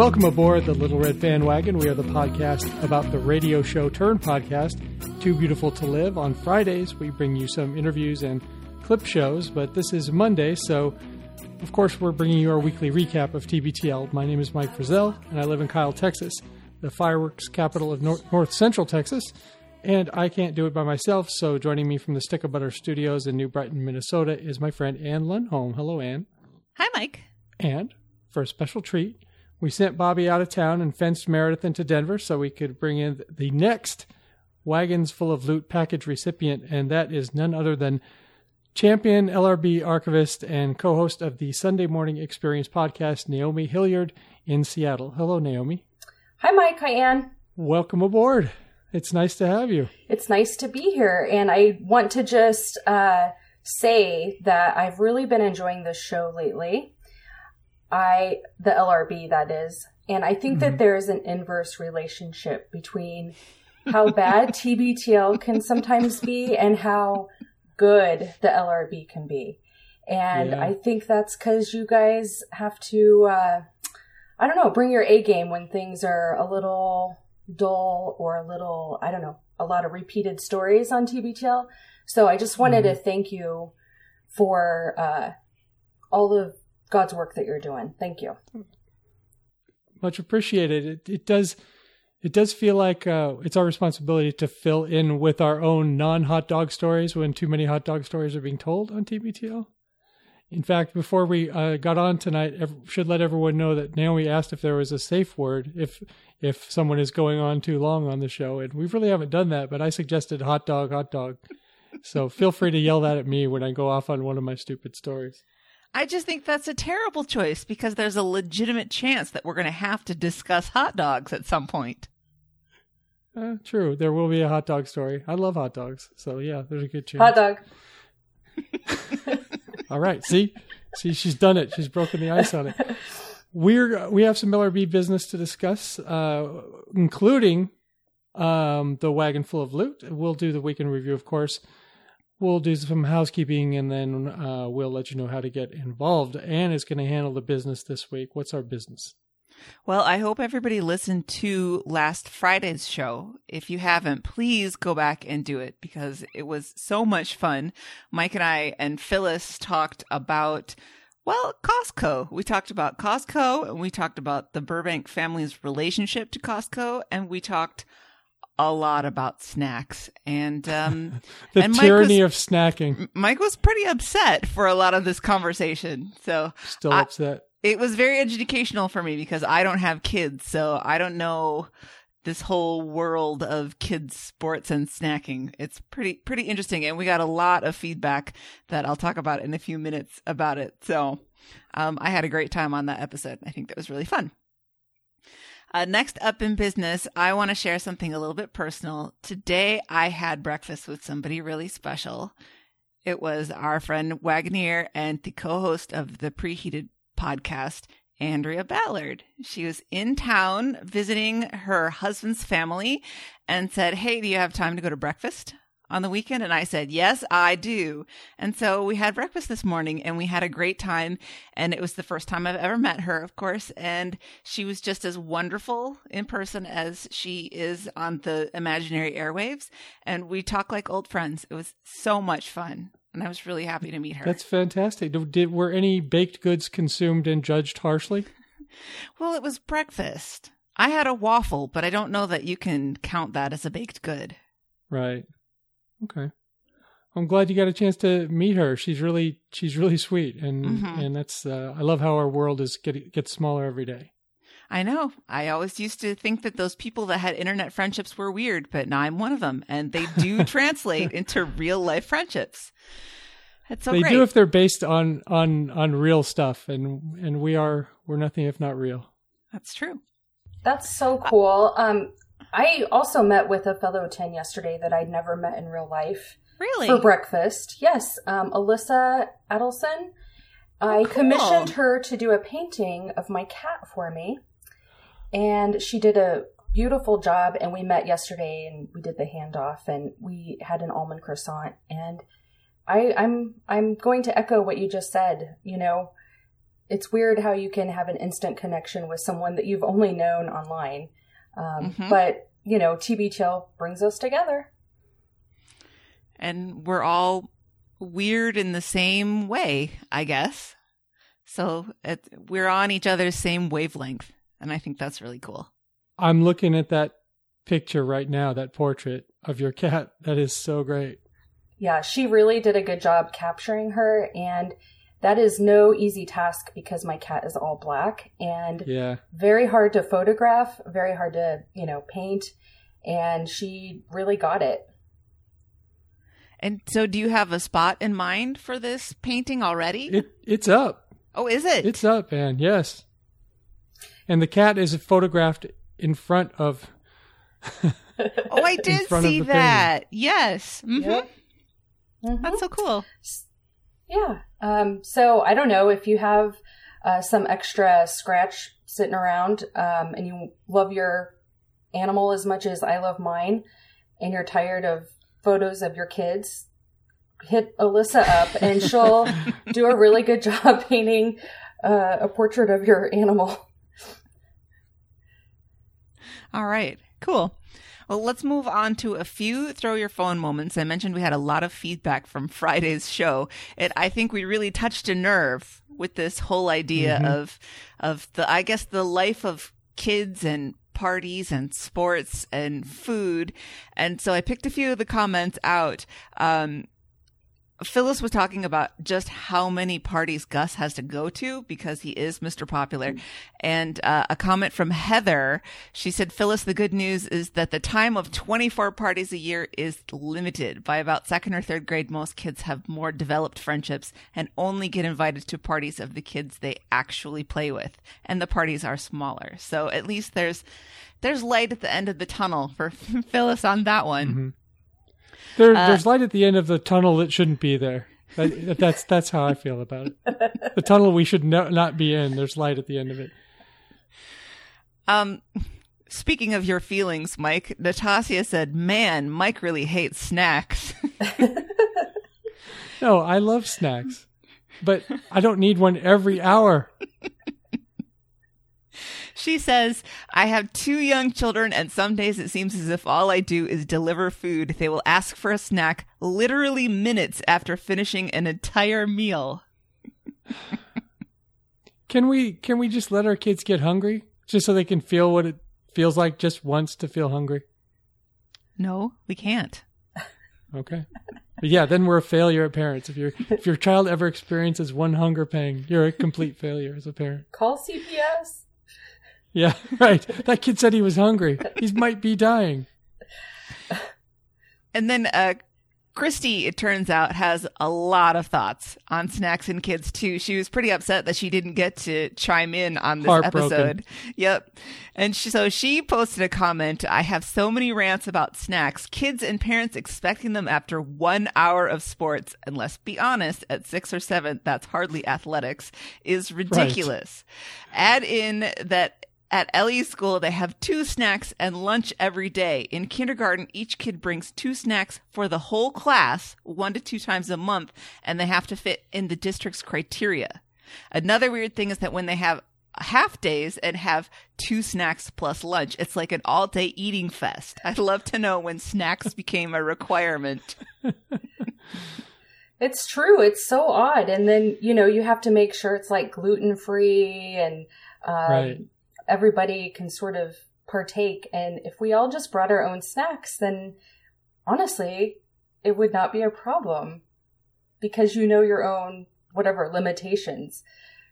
Welcome aboard the Little Red Bandwagon. We are the podcast about the radio show turn podcast, Too Beautiful to Live. On Fridays, we bring you some interviews and clip shows, but this is Monday, so of course, we're bringing you our weekly recap of TBTL. My name is Mike Frizzell, and I live in Kyle, Texas, the fireworks capital of North, North Central Texas. And I can't do it by myself, so joining me from the Stick of Butter Studios in New Brighton, Minnesota, is my friend Ann Lundholm. Hello, Ann. Hi, Mike. And for a special treat, we sent Bobby out of town and fenced Meredith into Denver so we could bring in the next wagons full of loot package recipient, and that is none other than champion LRB archivist and co-host of the Sunday Morning Experience podcast, Naomi Hilliard in Seattle. Hello, Naomi. Hi, Mike. Hi, Ann. Welcome aboard. It's nice to have you. It's nice to be here. And I want to just uh, say that I've really been enjoying this show lately. I, the LRB, that is. And I think mm-hmm. that there is an inverse relationship between how bad TBTL can sometimes be and how good the LRB can be. And yeah. I think that's because you guys have to, uh, I don't know, bring your A game when things are a little dull or a little, I don't know, a lot of repeated stories on TBTL. So I just wanted mm-hmm. to thank you for uh, all of God's work that you're doing. Thank you. Much appreciated. It, it does. It does feel like uh, it's our responsibility to fill in with our own non-hot dog stories when too many hot dog stories are being told on TBTL. In fact, before we uh, got on tonight, should let everyone know that Naomi asked if there was a safe word if if someone is going on too long on the show, and we really haven't done that. But I suggested hot dog, hot dog. So feel free to yell that at me when I go off on one of my stupid stories. I just think that's a terrible choice because there's a legitimate chance that we're going to have to discuss hot dogs at some point. Uh, true, there will be a hot dog story. I love hot dogs, so yeah, there's a good chance. Hot dog. All right. See, see, she's done it. She's broken the ice on it. We're we have some LRB business to discuss, uh, including um, the wagon full of loot. We'll do the weekend review, of course. We'll do some housekeeping, and then uh, we'll let you know how to get involved. Anne is going to handle the business this week. What's our business? Well, I hope everybody listened to last Friday's show. If you haven't, please go back and do it because it was so much fun. Mike and I and Phyllis talked about well, Costco. We talked about Costco and we talked about the Burbank family's relationship to Costco and we talked a lot about snacks and um the and tyranny was, of snacking. Mike was pretty upset for a lot of this conversation. So still I, upset it was very educational for me because I don't have kids, so I don't know this whole world of kids sports and snacking. It's pretty pretty interesting and we got a lot of feedback that I'll talk about in a few minutes about it. So, um, I had a great time on that episode. I think that was really fun. Uh, next up in business, I want to share something a little bit personal. Today, I had breakfast with somebody really special. It was our friend Wagoneer and the co-host of the Preheated podcast, Andrea Ballard. She was in town visiting her husband's family and said, Hey, do you have time to go to breakfast on the weekend? And I said, Yes, I do. And so we had breakfast this morning and we had a great time. And it was the first time I've ever met her, of course. And she was just as wonderful in person as she is on the imaginary airwaves. And we talked like old friends. It was so much fun and I was really happy to meet her. That's fantastic. Did were any baked goods consumed and judged harshly? Well, it was breakfast. I had a waffle, but I don't know that you can count that as a baked good. Right. Okay. I'm glad you got a chance to meet her. She's really she's really sweet, and mm-hmm. and that's uh, I love how our world is get gets smaller every day. I know. I always used to think that those people that had internet friendships were weird, but now I'm one of them, and they do translate into real life friendships. That's so they great. do if they're based on on on real stuff, and and we are we're nothing if not real. That's true. That's so cool. Um, I also met with a fellow ten yesterday that I'd never met in real life. Really? For breakfast, yes. Um, Alyssa Adelson. I oh, cool. commissioned her to do a painting of my cat for me and she did a beautiful job and we met yesterday and we did the handoff and we had an almond croissant and I, I'm I'm going to echo what you just said. You know, it's weird how you can have an instant connection with someone that you've only known online. Um, Mhm. But, you know, TBTL brings us together. and we're all weird in the same way, I guess. So it, we're on each other's same wavelength, and I think that's really cool. I'm looking at that picture right now, that portrait of your cat. That is so great. Yeah, she really did a good job capturing her. And that is no easy task because my cat is all black and Yeah. very hard to photograph, very hard to, you know, paint. And she really got it. And so, do you have a spot in mind for this painting already? It it's up. oh, is it? It's up, man. Yes. And the cat is photographed in front of oh, I did see the that. Yes. hmm Yep. Mhm. That's so cool. Yeah. Um, so I don't know if you have uh, some extra scratch sitting around um, and you love your animal as much as I love mine and you're tired of photos of your kids, hit Alyssa up and she'll do a really good job painting uh, a portrait of your animal. All right, cool. Well, let's move on to a few throw your phone moments. I mentioned we had a lot of feedback from Friday's show. It, I think we really touched a nerve with this whole idea Mhm. of, of the, I guess, the life of kids and parties and sports and food. And so I picked a few of the comments out. Um, Phyllis was talking about just how many parties Gus has to go to because he is Mr. Popular. And uh, a comment from Heather, she said, Phyllis, the good news is that the time of 24 parties a year is limited. By about second or third grade, most kids have more developed friendships and only get invited to parties of the kids they actually play with. And the parties are smaller. So at least there's, there's light at the end of the tunnel for Phyllis on that one. Mhm. There, Uh, there's light at the end of the tunnel that shouldn't be there. That, that's that's how I feel about it. The tunnel we should no, not be in. There's light at the end of it. Um, speaking of your feelings, Mike, Natasha said, "Man, Mike really hates snacks." No, I love snacks, but I don't need one every hour. She says, "I have two young children, and some days it seems as if all I do is deliver food. They will ask for a snack literally minutes after finishing an entire meal." Can we can we just let our kids get hungry just so they can feel what it feels like just once to feel hungry? No, we can't. Okay. But yeah, then we're a failure at parents. If your if your child ever experiences one hunger pang, you're a complete failure as a parent. Call CPS. Yeah, right. That kid said he was hungry. He might be dying. And then uh Christy, it turns out, has a lot of thoughts on snacks and kids too. She was pretty upset that she didn't get to chime in on this episode. Yep. And she, so she posted a comment. I have so many rants about snacks, kids and parents expecting them after one hour of sports. And let's be honest, at six or seven, that's hardly athletics, is ridiculous. Add in that at Ellie's school, they have two snacks and lunch every day. In kindergarten, each kid brings two snacks for the whole class, one to two times a month, and they have to fit in the district's criteria. Another weird thing is that when they have half days and have two snacks plus lunch, it's like an all day eating fest. I'd love to know when snacks became a requirement. It's true. It's so odd. And then, you know, you have to make sure it's like gluten free and um, Right. Everybody can sort of partake. And if we all just brought our own snacks, then honestly, it would not be a problem because you know your own whatever limitations.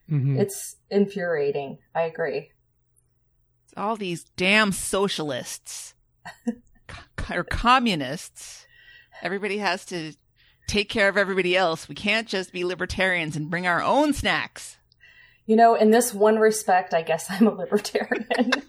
hmm It's infuriating. I agree. It's all these damn socialists Co- or communists. Everybody has to take care of everybody else. We can't just be libertarians and bring our own snacks. You know, in this one respect, I guess I'm a libertarian.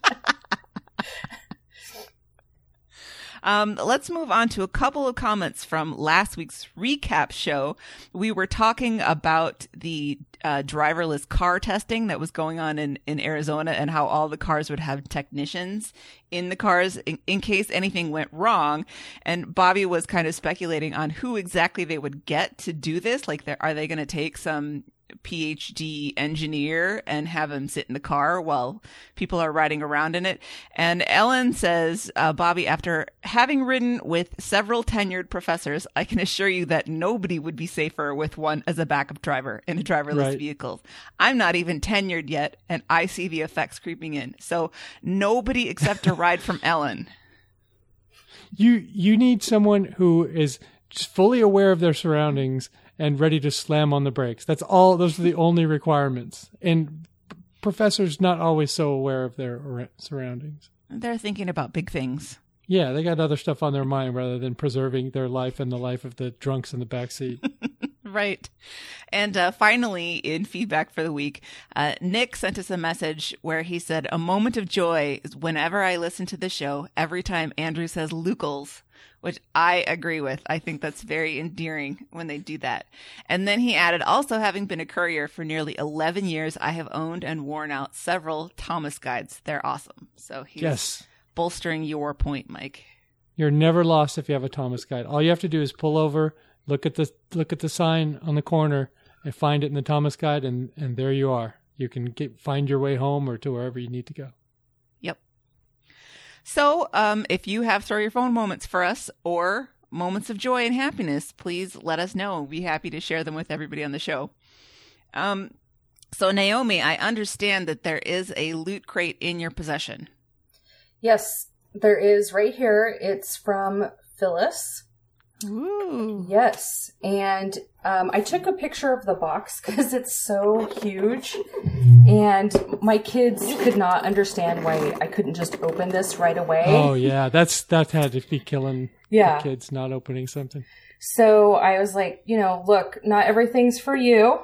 Um, let's move on to a couple of comments from last week's recap show. We were talking about the uh, driverless car testing that was going on in, in Arizona and how all the cars would have technicians in the cars in, in case anything went wrong. And Bobby was kind of speculating on who exactly they would get to do this. Like, are they going to take some PhD engineer and have him sit in the car while people are riding around in it. And Ellen says, uh, Bobby, after having ridden with several tenured professors, I can assure you that nobody would be safer with one as a backup driver in a driverless Right. vehicle. I'm not even tenured yet, and I see the effects creeping in. So nobody except a ride from Ellen. You you need someone who is just fully aware of their surroundings and ready to slam on the brakes. That's all. Those are the only requirements. And professors not always so aware of their surroundings. They're thinking about big things. Yeah, they got other stuff on their mind rather than preserving their life and the life of the drunks in the back seat. Right. And uh, finally, in feedback for the week, uh, Nick sent us a message where he said, A moment of joy is whenever I listen to the show, every time Andrew says Lucals, which I agree with. I think that's very endearing when they do that. And then he added, Also, having been a courier for nearly 11 years, I have owned and worn out several Thomas guides. They're awesome. So he's yes. bolstering your point, Mike. You're never lost if you have a Thomas guide. All you have to do is pull over, look at the look at the sign on the corner, and find it in the Thomas guide, and and there you are. You can get find your way home or to wherever you need to go. So, um, if you have throw your phone moments for us or moments of joy and happiness, please let us know. We'll be happy to share them with everybody on the show. Um, so Naomi, I understand that there is a loot crate in your possession. Yes, there is right here. It's from Phyllis. Ooh. Yes, and um, I took a picture of the box because it's so huge, and my kids could not understand why I couldn't just open this right away. Oh yeah, that's that had to be killing yeah. the kids not opening something. So I was like, you know, look, not everything's for you.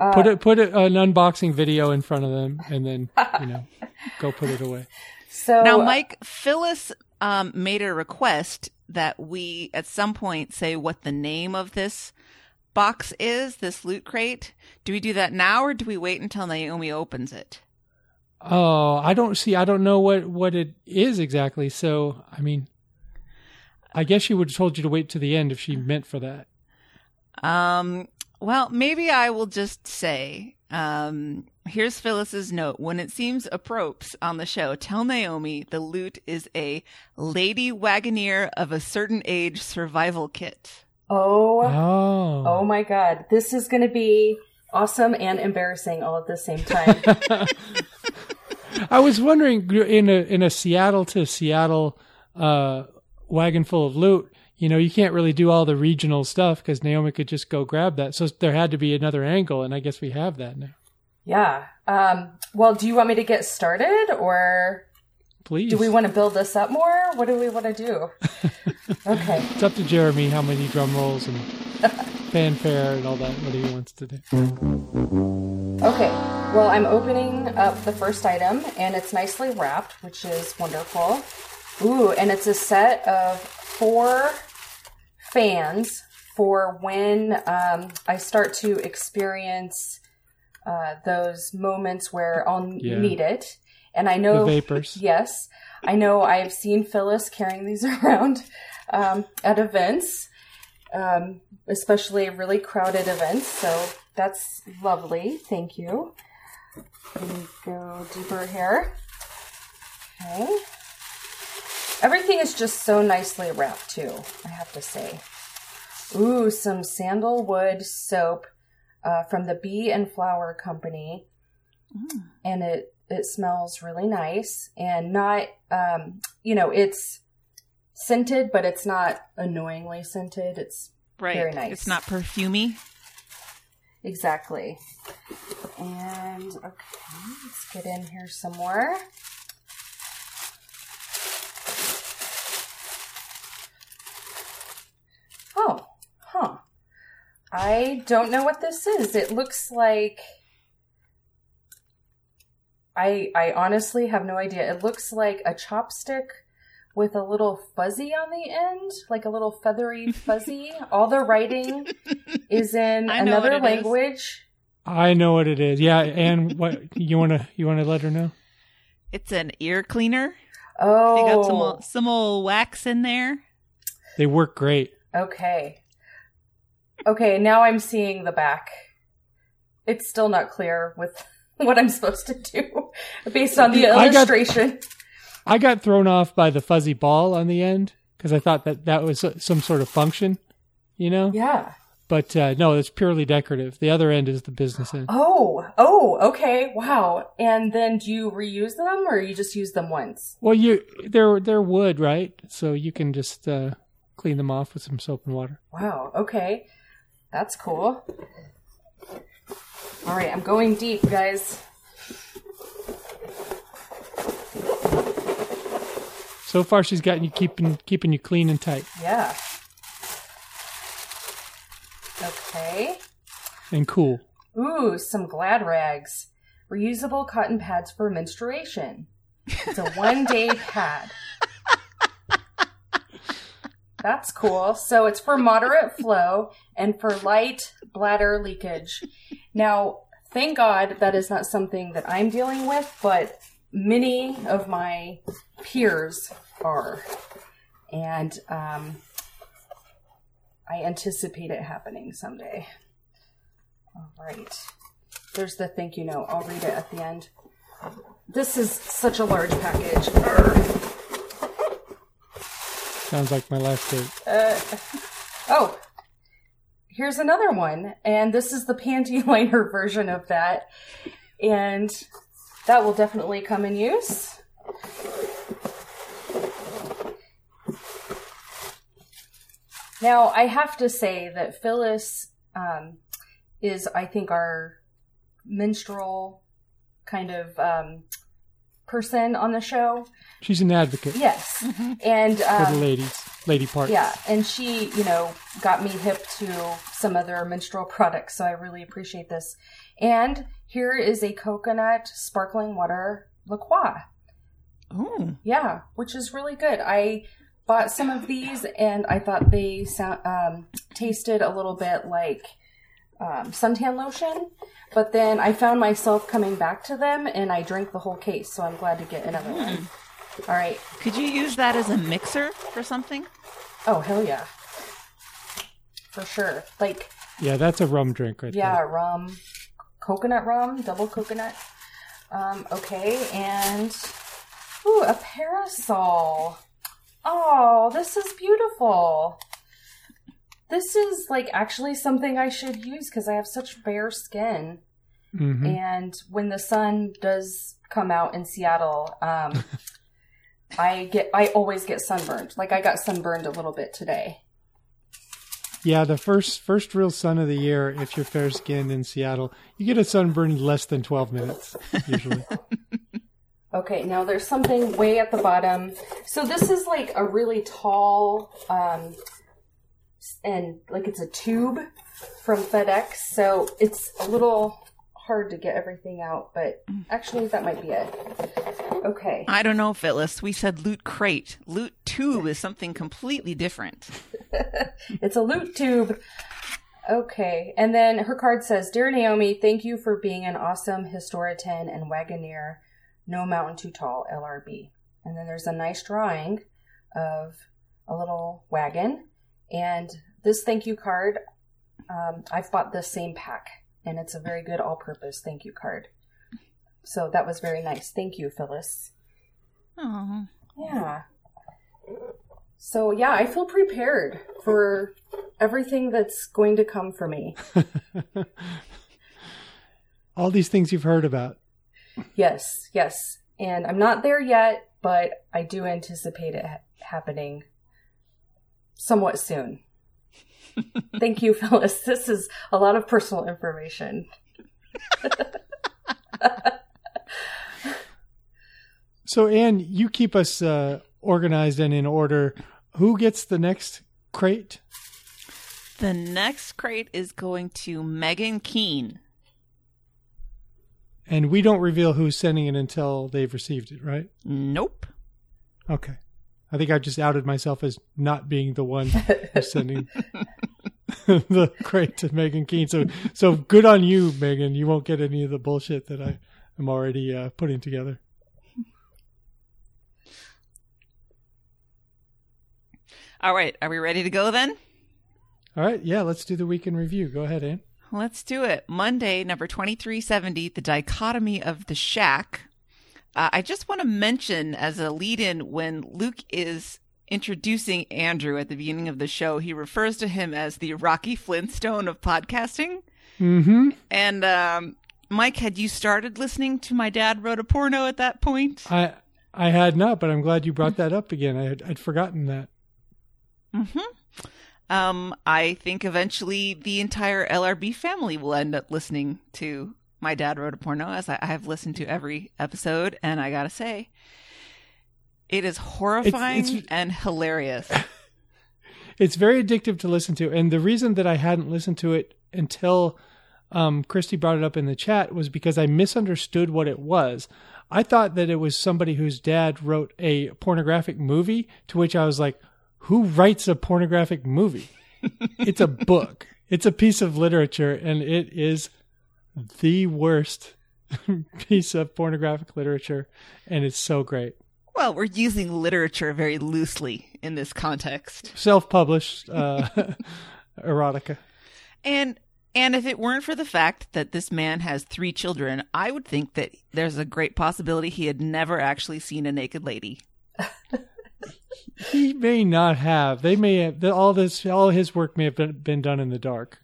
Uh, Put it put it, an unboxing video in front of them, and then you know go put it away. So Now, Mike, Phyllis um, made a request that we at some point say what the name of this box is, this loot crate. Do we do that now or do we wait until Naomi opens it? Oh, I don't see. I don't know what what it is exactly. So I mean, I guess she would have told you to wait to the end if she meant for that. Um, well, maybe I will just say, um, here's Phyllis's note. When it seems appropriate on the show, tell Naomi the loot is a lady wagoneer of a certain age survival kit. Oh, Oh, oh my God, this is going to be awesome and embarrassing all at the same time. I was wondering in a in a Seattle to Seattle uh, wagon full of loot. You know, you can't really do all the regional stuff because Naomi could just go grab that. So there had to be another angle, and I guess we have that now. yeah. Um, well, do you want me to get started, or Please, do we want to build this up more? What do we want to do? okay. It's up to Jeremy how many drum rolls and fanfare and all that. What he wants to do. Okay, well, I'm opening up the first item, and it's nicely wrapped, which is wonderful. Ooh, and it's a set of four fans for when um, I start to experience uh, those moments where I'll Yeah. need it. And I know The vapors. yes, I know I've seen Phyllis carrying these around um, at events, um, especially really crowded events. So that's lovely. Thank you. Let me go deeper here. Okay. Everything is just so nicely wrapped, too, I have to say. Ooh, some sandalwood soap uh, from the Bee and Flower Company. And it, it smells really nice and not, um, you know, it's scented, but it's not annoyingly scented. It's Right. Very nice. It's not perfumey. Exactly. And okay, let's get in here some more. Oh, huh. I don't know what this is. It looks like I I honestly have no idea. It looks like a chopstick with a little fuzzy on the end, like a little feathery fuzzy. All the writing is in I know what another it is. language. I know what it is. Yeah, and what you wanna you wanna let her know? It's an ear cleaner. Oh, They got some oh. some old wax in there. They work great. okay. Okay, now I'm seeing the back. it's still not clear with what I'm supposed to do based on the I got- illustration. I got thrown off by the fuzzy ball on the end because I thought that that was some sort of function, you know. Yeah. But uh, no, it's purely decorative. The other end is the business end. Oh, oh, okay. Wow. And then do you reuse them or you just use them once? Well, you they're they're wood, right? So you can just uh, clean them off with some soap and water. Wow. Okay. That's cool. All right, I'm going deep, guys. So far, she's gotten you keeping keeping you clean and tight Yeah. Okay. and cool. Ooh, some glad rags. Reusable cotton pads for menstruation. It's a one day pad. That's cool. So it's for moderate flow and for light bladder leakage. Now, thank God that is not something that I'm dealing with, but many of my peers are. And um, I anticipate it happening someday. All right. There's the thank you note. I'll read it at the end. This is such a large package. Urgh. Sounds like my last date. Uh, oh, here's another one. And this is the panty liner version of that. And that will definitely come in use. Now, I have to say that Phyllis um, is, I think, our minstrel kind of um, person on the show. She's an advocate Yes. And um, for the ladies, lady part. yeah, and she, you know, got me hip to some other menstrual products, so I really appreciate this. And here is a coconut sparkling water LaCroix. Ooh. Yeah, which is really good. I bought some of these and I thought they sound, um, tasted a little bit like um, suntan lotion, but then I found myself coming back to them and I drank the whole case, so I'm glad to get another one. All right. Could you use that as a mixer for something? Oh, hell yeah. For sure. Like, Yeah, that's a rum drink right Yeah, there. rum, coconut rum, double coconut. Um, okay, and ooh, a parasol. Oh, this is beautiful. This is like actually something I should use because I have such bare skin. hmm And when the sun does come out in Seattle, um, I get I always get sunburned. Like I got sunburned a little bit today. Yeah, the first first real sun of the year, if you're fair skinned in Seattle, you get a sunburn in less than twelve minutes usually. Okay, now there's something way at the bottom. So this is like a really tall, um, and like it's a tube from FedEx. So it's a little hard to get everything out, but actually that might be it. Okay. I don't know, Phyllis. We said loot crate. Loot tube is something completely different. It's a loot tube. Okay. And then her card says, Dear Naomi, thank you for being an awesome historian and wagoneer. No mountain too tall, LRB. And then there's a nice drawing of a little wagon. And this thank you card, um, I've bought this same pack, and it's a very good all purpose thank you card. So that was very nice. Thank you, Phyllis. Oh. Yeah. So yeah, I feel prepared for everything that's going to come for me. All these things you've heard about. Yes, yes. And I'm not there yet, but I do anticipate it ha- happening somewhat soon. Thank you, Phyllis. This is a lot of personal information. So, Anne, you keep us uh, organized and in order. Who gets the next crate? The next crate is going to Megan Keene. And we don't reveal who's sending it until they've received it, right? Nope. Okay. I think I just outed myself as not being the one who's sending the crate to Megan Keene. So, so good on you, Megan. You won't get any of the bullshit that I am already uh, putting together. All right. Are we ready to go then? All right. Yeah, let's do the week in review. Go ahead, Anne. let's do it. Monday, number 2370, The Dichotomy of the Shack. Uh, I just want to mention as a lead in when Luke is introducing Andrew at the beginning of the show, he refers to him as the Rocky Flintstone of podcasting. Mm-hmm. And um, Mike, had you started listening to My Dad Wrote a Porno at that point? I I had not, but I'm glad you brought that up again. I had, I'd forgotten that. Hmm Um, I think eventually the entire LRB family will end up listening to My Dad Wrote a Porno, as I, I have listened to every episode, and I gotta say, it is horrifying it's- and hilarious. It's very addictive to listen to, and the reason that I hadn't listened to it until um, Christy brought it up in the chat was because I misunderstood what it was. I thought that it was somebody whose dad wrote a pornographic movie, to which I was like, "Who writes a pornographic movie?" it's a book. It's a piece of literature, and it is the worst piece of pornographic literature, and it's so great. Well, we're using literature very loosely in this context. Self-published uh, erotica. And and if it weren't for the fact that this man has three children, I would think that there's a great possibility he had never actually seen a naked lady. He may not have. They may have. All this, all his work may have been, been done in the dark.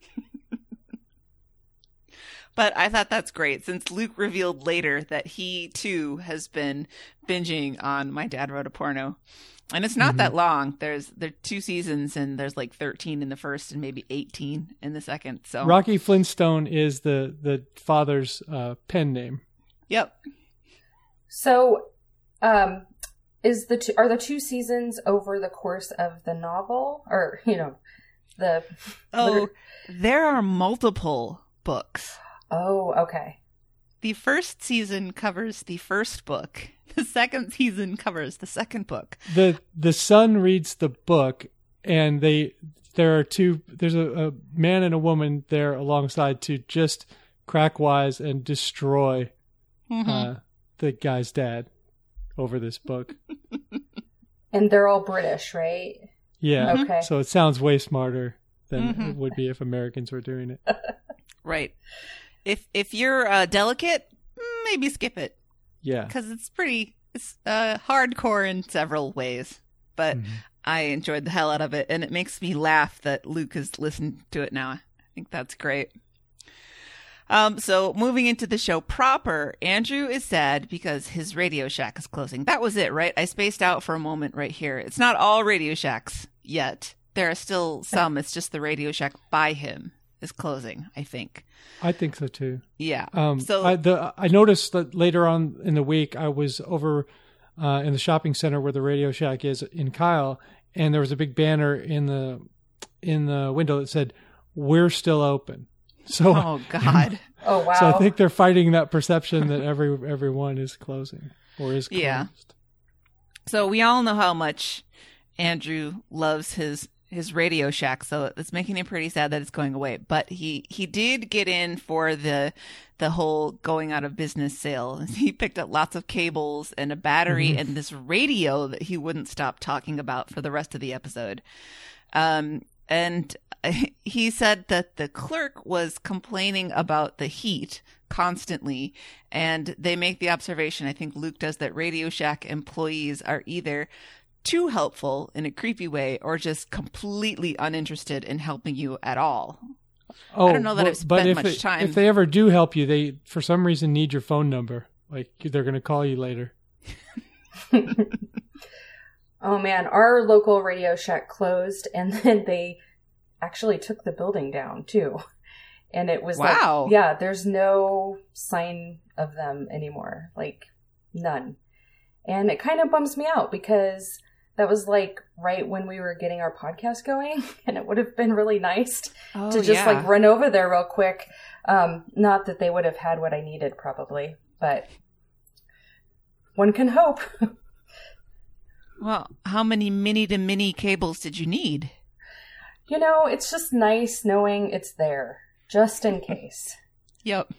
But I thought that's great since Luke revealed later that he too has been binging on My Dad Wrote a Porno. And it's not that long. There's there are two seasons and there's like 13 in the first and maybe 18 in the second. So Rocky Flintstone is the the father's uh, pen name. Yep. So, um, is the two, are the two seasons over the course of the novel, or you know, the Oh, liter- there are multiple books. oh, okay, The first season covers the first book. The second season covers the second book. the The son reads the book, and they there are two. There's a, a man and a woman there alongside to just crack wise and destroy Mhm. uh, the guy's dad over this book. and they're all British, right? Yeah. Okay. So it sounds way smarter than Mhm. it would be if Americans were doing it. Right. If if you're uh, delicate, mm, maybe skip it. Yeah. because it's pretty it's uh hardcore in several ways but Mhm. i enjoyed the hell out of it and it makes me laugh that luke has listened to it now i think that's great um so moving into the show proper andrew is sad because his radio shack is closing. That was it right? I spaced out for a moment right here. It's not all radio shacks yet. There are still some. It's just the radio shack by him is closing i think. I think so too. yeah. Um, So- I, the, I noticed that later on in the week, I was over uh, in the shopping center where the Radio Shack is in Kyle, and there was a big banner in the in the window that said, "We're still open." So, oh god Oh wow. so I think they're fighting that perception that every everyone is closing or is closed. Yeah. So we all know how much Andrew loves his his Radio Shack, so it's making him pretty sad that it's going away. But he he did get in for the the whole going out of business sale. He picked up lots of cables and a battery and this radio that he wouldn't stop talking about for the rest of the episode. Um and he said that the clerk was complaining about the heat constantly and they make the observation i think luke does that radio shack employees are either too helpful in a creepy way or just completely uninterested in helping you at all Oh, I don't know that I've but spent if much it- time- If they ever do help you, they for some reason need your phone number. Like they're going to call you later. oh man, our local Radio Shack closed, and then they actually took the building down too. And it was Wow. like, yeah, there's no sign of them anymore, like none. And it kind of bums me out because that was like right when we were getting our podcast going, and it would have been really nice oh, to just like run over there real quick. Um, not that they would have had what I needed, probably, but one can hope. well how many mini to mini cables did you need you know, it's just nice knowing it's there, just in case. Yep.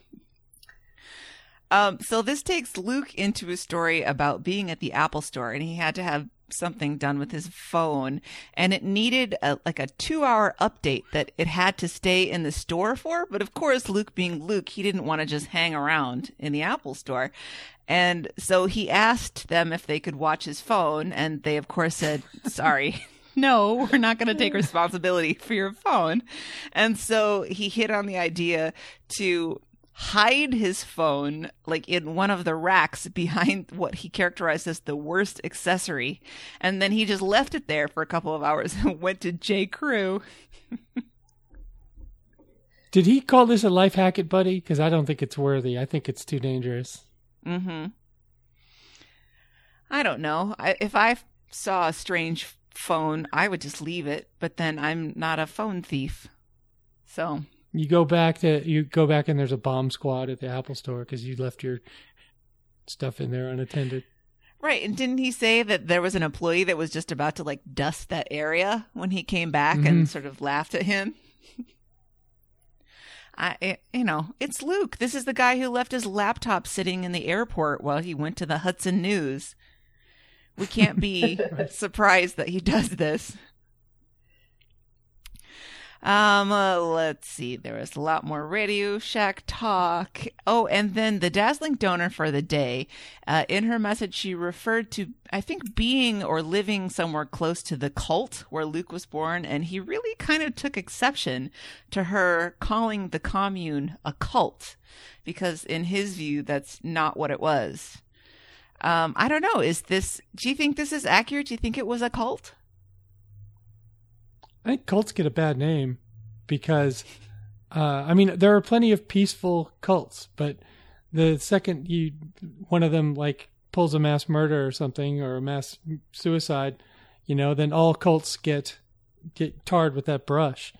Um, so this takes Luke into a story about being at the Apple store, and he had to have something done with his phone and it needed a, like a two hour update that it had to stay in the store for. But of course, Luke being Luke, he didn't want to just hang around in the Apple store. And so he asked them if they could watch his phone. And they, of course, said, sorry. No, we're not going to take responsibility for your phone. And so he hit on the idea to hide his phone like in one of the racks behind what he characterized as the worst accessory and then he just left it there for a couple of hours and went to j crew Did he call this a life hack it, buddy? Because I don't think it's worthy. I think it's too dangerous. Mm-hmm i don't know I, if i saw a strange phone i would just leave it but then i'm not a phone thief so You go back to you go back and there's a bomb squad at the Apple store because you left your stuff in there unattended. Right. And didn't he say that there was an employee that was just about to like dust that area when he came back Mhm. and sort of laughed at him? I, it, you know, it's Luke. This is the guy who left his laptop sitting in the airport while he went to the Hudson News. We can't be surprised that he does this. Um, uh, let's see. There was a lot more Radio Shack talk. Oh, and then the dazzling donor for the day. Uh, in her message, she referred to, I think, being or living somewhere close to the cult where Luke was born, and he really kind of took exception to her calling the commune a cult, because in his view, that's not what it was. Um, I don't know. Is this? Do you think this is accurate? Do you think it was a cult? I think cults get a bad name because, uh, I mean, there are plenty of peaceful cults, but the second you one of them like pulls a mass murder or something or a mass suicide, you know, then all cults get get tarred with that brush.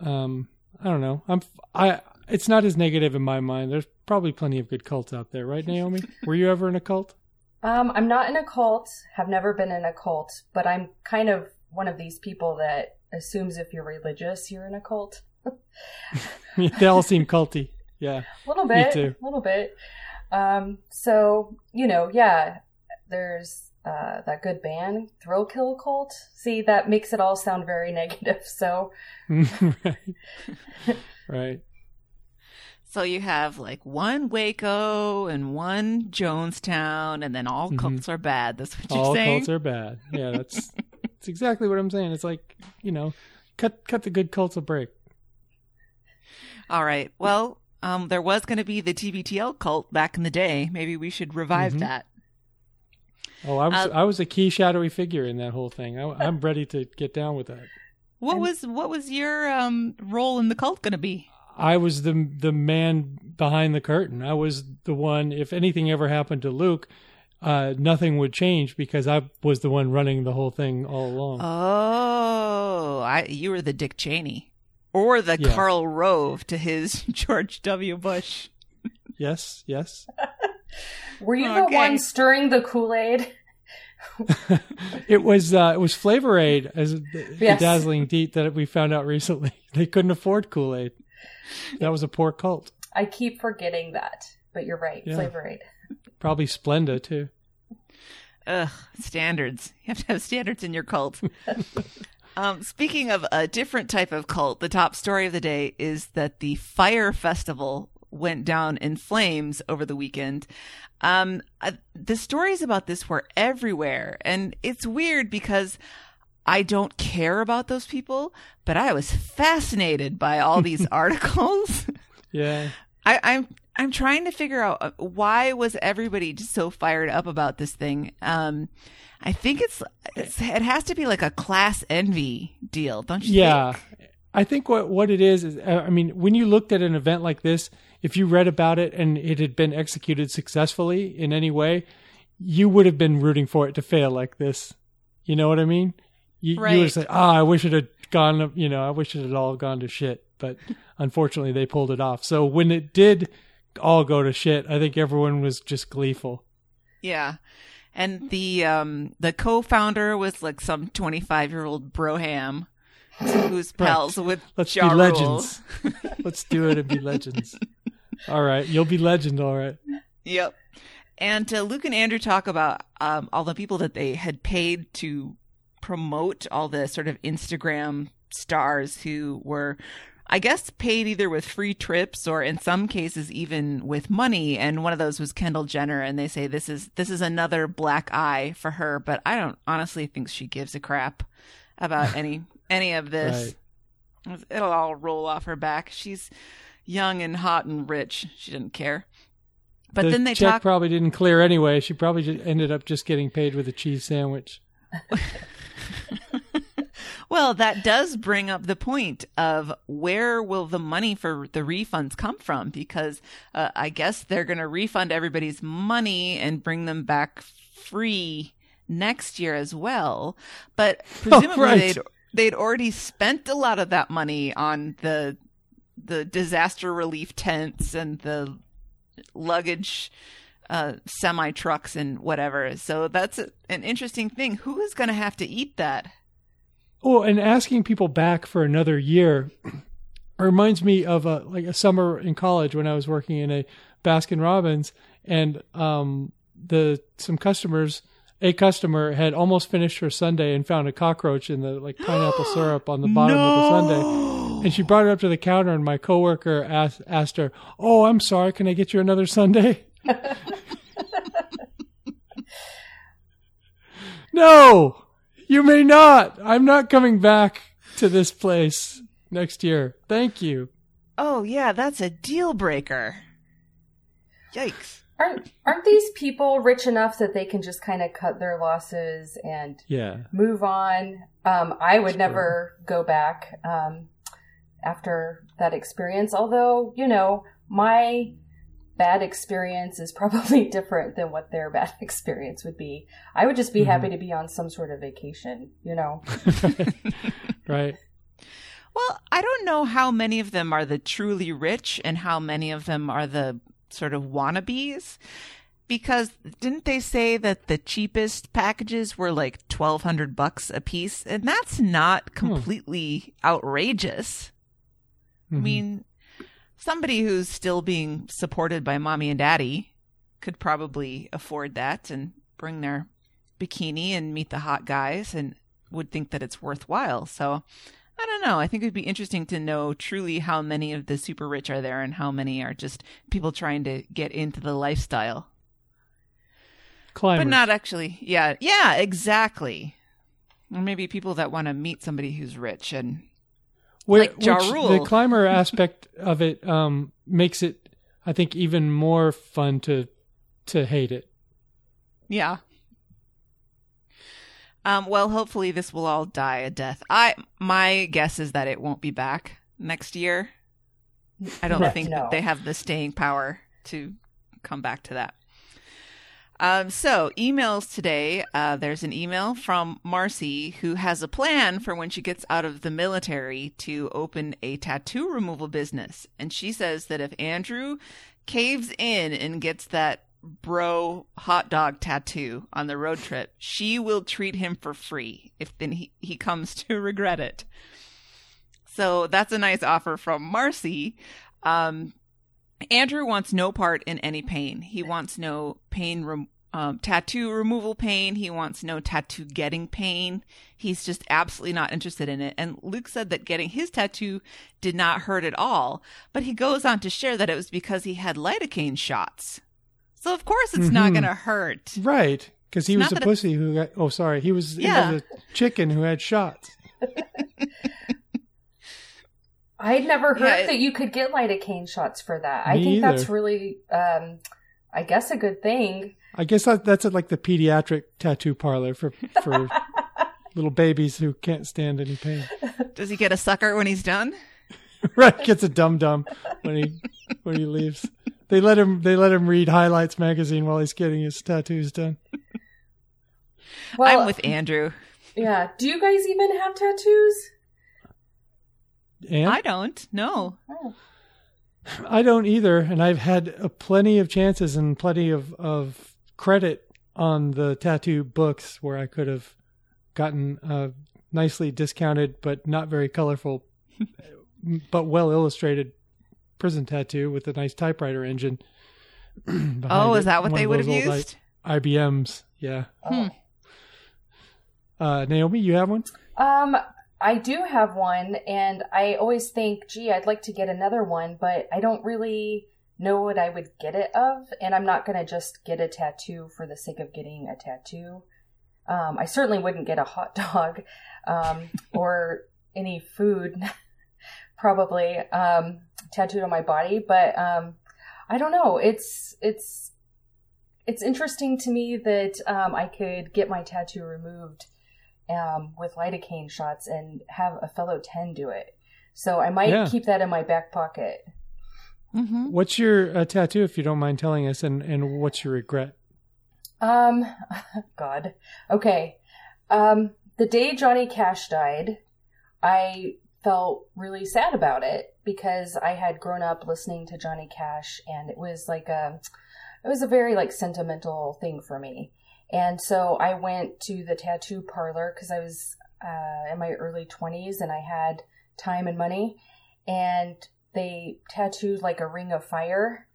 Um, I don't know. I'm I. It's not as negative in my mind. There's probably plenty of good cults out there, right, Naomi? Were you ever in a cult? Um, I'm not in a cult, have never been in a cult, but I'm kind of one of these people that assumes if you're religious, you're in a cult. they all seem culty. Yeah. A little Me bit, too. a little bit. Um, so you know, yeah, there's uh, that good band, Thrill Kill Kult. See, that makes it all sound very negative. So right. right. So you have like one Waco and one Jonestown, and then all Mhm. cults are bad. That's what you're All saying. cults are bad. Yeah, that's that's exactly what I'm saying. It's like you know, cut cut the good cults a break. all right. Well, um, there was going to be the TBTL cult back in the day. Maybe we should revive Mhm. that. Oh, I was Uh, I was a key shadowy figure in that whole thing. I, I'm ready to get down with that. What was what was your um role in the cult going to be? I was the the man behind the curtain. I was the one. If anything ever happened to Luke, uh, nothing would change because I was the one running the whole thing all along. Oh, I you were the Dick Cheney or the Yeah. Karl Rove to his George W. Bush. yes, yes. were you Okay. the one stirring the Kool Aid? it was uh, it was Flavor Aid as the, Yes. dazzling deet that we found out recently. They couldn't afford Kool Aid. That was a poor cult. I keep forgetting that, but you're right. Yeah. Flavor Aid. Probably Splenda too. Ugh, standards. You have to have standards in your cult. um, speaking of a different type of cult, the top story of the day is that the Fyre Festival went down in flames over the weekend. Um, uh, the stories about this were everywhere, and it's weird because I don't care about those people, but I was fascinated by all these articles. Yeah. I, I'm I'm trying to figure out uh, why was everybody just so fired up about this thing. Um, I think it's, it's it has to be like a class envy deal, don't you? Yeah. think? I think what what it is is uh, I mean when you looked at an event like this, if you read about it and it had been executed successfully in any way, you would have been rooting for it to fail like this. You know what I mean? You, you would Right. have said, "Ah, I wish it had gone. You know, I wish it had all gone to shit." But unfortunately, they pulled it off. So when it did all go to shit, I think everyone was just gleeful. Yeah. And the um the co-founder was like some 25-year-old broham who's pals with Let's Ja be legends. Let's do it and be legends. All right, you'll be legend. All right. Yep. And uh, Luke and Andrew talk about um, all the people that they had paid to promote all the sort of Instagram stars who were, I guess, paid either with free trips or in some cases even with money. And one of those was Kendall Jenner. And they say this is this is another black eye for her. But I don't honestly think she gives a crap about any any of this. Right. It'll all roll off her back. She's young and hot and rich. She didn't care. But the then they check talk. probably didn't clear anyway. She probably just ended up just getting paid with a cheese sandwich. well, that does bring up the point of where will the money for the refunds come from? Because uh, I guess they're going to refund everybody's money and bring them back free next year as well. But presumably oh, right. they'd they'd already spent a lot of that money on the the disaster relief tents and the luggage uh, semi trucks and whatever. So that's a, an interesting thing. Who is going to have to eat that? Oh, and asking people back for another year reminds me of a like a summer in college when I was working in a Baskin Robbins, and um, the some customers, a customer had almost finished her sundae and found a cockroach in the like pineapple syrup on the bottom no! of the sundae, and she brought it up to the counter, and my coworker asked asked her, "Oh, I'm sorry, can I get you another sundae?" no, you may not. I'm not coming back to this place next year. Thank you. Oh, yeah, that's a deal breaker. Yikes. Aren't aren't these people rich enough that they can just kind of cut their losses and yeah. move on? Um, I would never go back um, after that experience. Although you know my bad experience is probably different than what their bad experience would be. I would just be mm-hmm. happy to be on some sort of vacation, you know. right. Well, I don't know how many of them are the truly rich and how many of them are the sort of wannabes. Because didn't they say that the cheapest packages were like twelve hundred bucks a piece, and that's not hmm. completely hmm. outrageous. Mm-hmm. I mean, somebody who's still being supported by mommy and daddy could probably afford that and bring their bikini and meet the hot guys and would think that it's worthwhile. So I don't know. I think it would be interesting to know truly how many of the super rich are there and how many are just people trying to get into the lifestyle. Climbers. But not actually. Yeah. Yeah, exactly. Or maybe people that want to meet somebody who's rich and like ja The climber aspect of it um, makes it, I think, even more fun to to hate it. Yeah. Um, well, hopefully this will all die a death. I my guess is that it won't be back next year. I don't think no. they have the staying power to come back to that. Um, so, emails today. Uh, there's an email from Marcy who has a plan for when she gets out of the military to open a tattoo removal business. And she says that if Andrew caves in and gets that bro hot dog tattoo on the road trip, she will treat him for free if then he, he comes to regret it. So that's a nice offer from Marcy. Um, Andrew wants no part in any pain. He wants no pain, rem- um, tattoo removal pain. He wants no tattoo getting pain. He's just absolutely not interested in it. And Luke said that getting his tattoo did not hurt at all. But he goes on to share that it was because he had lidocaine shots. So of course it's mm-hmm. not going to hurt. Right. Because he it's was a pussy it... who got, oh, sorry. He was, yeah. he was a chicken who had shots. I'd never heard yeah, that you could get lidocaine shots for that. I think either. that's really, um, I guess, a good thing. I guess that, that's like the pediatric tattoo parlor for for little babies who can't stand any pain. Does he get a sucker when he's done? right, gets a dum dum when he when he leaves. They let him they let him read Highlights magazine while he's getting his tattoos done. Well, I'm with Andrew. Yeah. Do you guys even have tattoos? And? I don't. No. Oh. I don't either, and I've had uh, plenty of chances and plenty of of credit on the tattoo books where I could have gotten a nicely discounted but not very colorful, but well illustrated prison tattoo with a nice typewriter engine. oh, is that what they would have used? Like, IBMs, yeah. Hmm. Uh, Naomi, you have one? Um, I do have one, and I always think, gee, I'd like to get another one, but I don't really know what I would get it of, and I'm not going to just get a tattoo for the sake of getting a tattoo. Um, I certainly wouldn't get a hot dog um, or any food, probably um, tattooed on my body. But um, I don't know. It's it's it's interesting to me that um, I could get my tattoo removed um, with lidocaine shots and have a fellow 10 do it. So I might Yeah. keep that in my back pocket. Mm-hmm. What's your uh, tattoo, if you don't mind telling us, and, and what's your regret? Um, God. Okay. Um, the day Johnny Cash died, I felt really sad about it because I had grown up listening to Johnny Cash and it was like a, it was a very like sentimental thing for me. And so I went to the tattoo parlor because I was uh, in my early 20s and I had time and money. And they tattooed like a ring of fire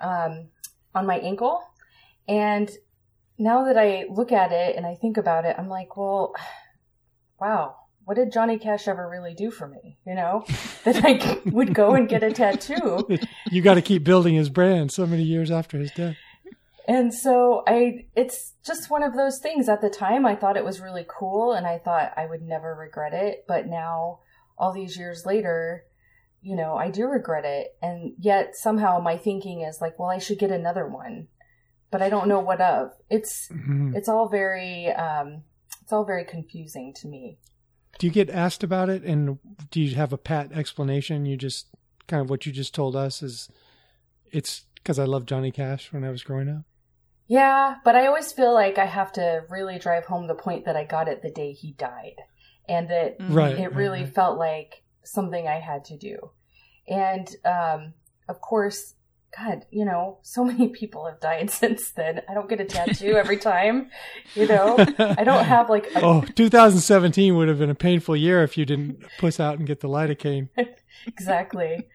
um, on my ankle. And now that I look at it and I think about it, I'm like, well, wow, what did Johnny Cash ever really do for me? You know, that I would go and get a tattoo. You got to keep building his brand so many years after his death. And so I, it's just one of those things. At the time, I thought it was really cool and I thought I would never regret it. But now, all these years later, you know, I do regret it. And yet somehow my thinking is like, well, I should get another one, but I don't know what of. It's, Mhm. it's all very, um, it's all very confusing to me. Do you get asked about it, and do you have a pat explanation? You just kind of what you just told us is it's because I loved Johnny Cash when I was growing up. Yeah, but I always feel like I have to really drive home the point that I got it the day he died and that Right. it really right. felt like something I had to do. And um, of course, God, you know, so many people have died since then. I don't get a tattoo every time, you know. I don't have like a, oh, 2017 would have been a painful year if you didn't puss out and get the lidocaine. exactly.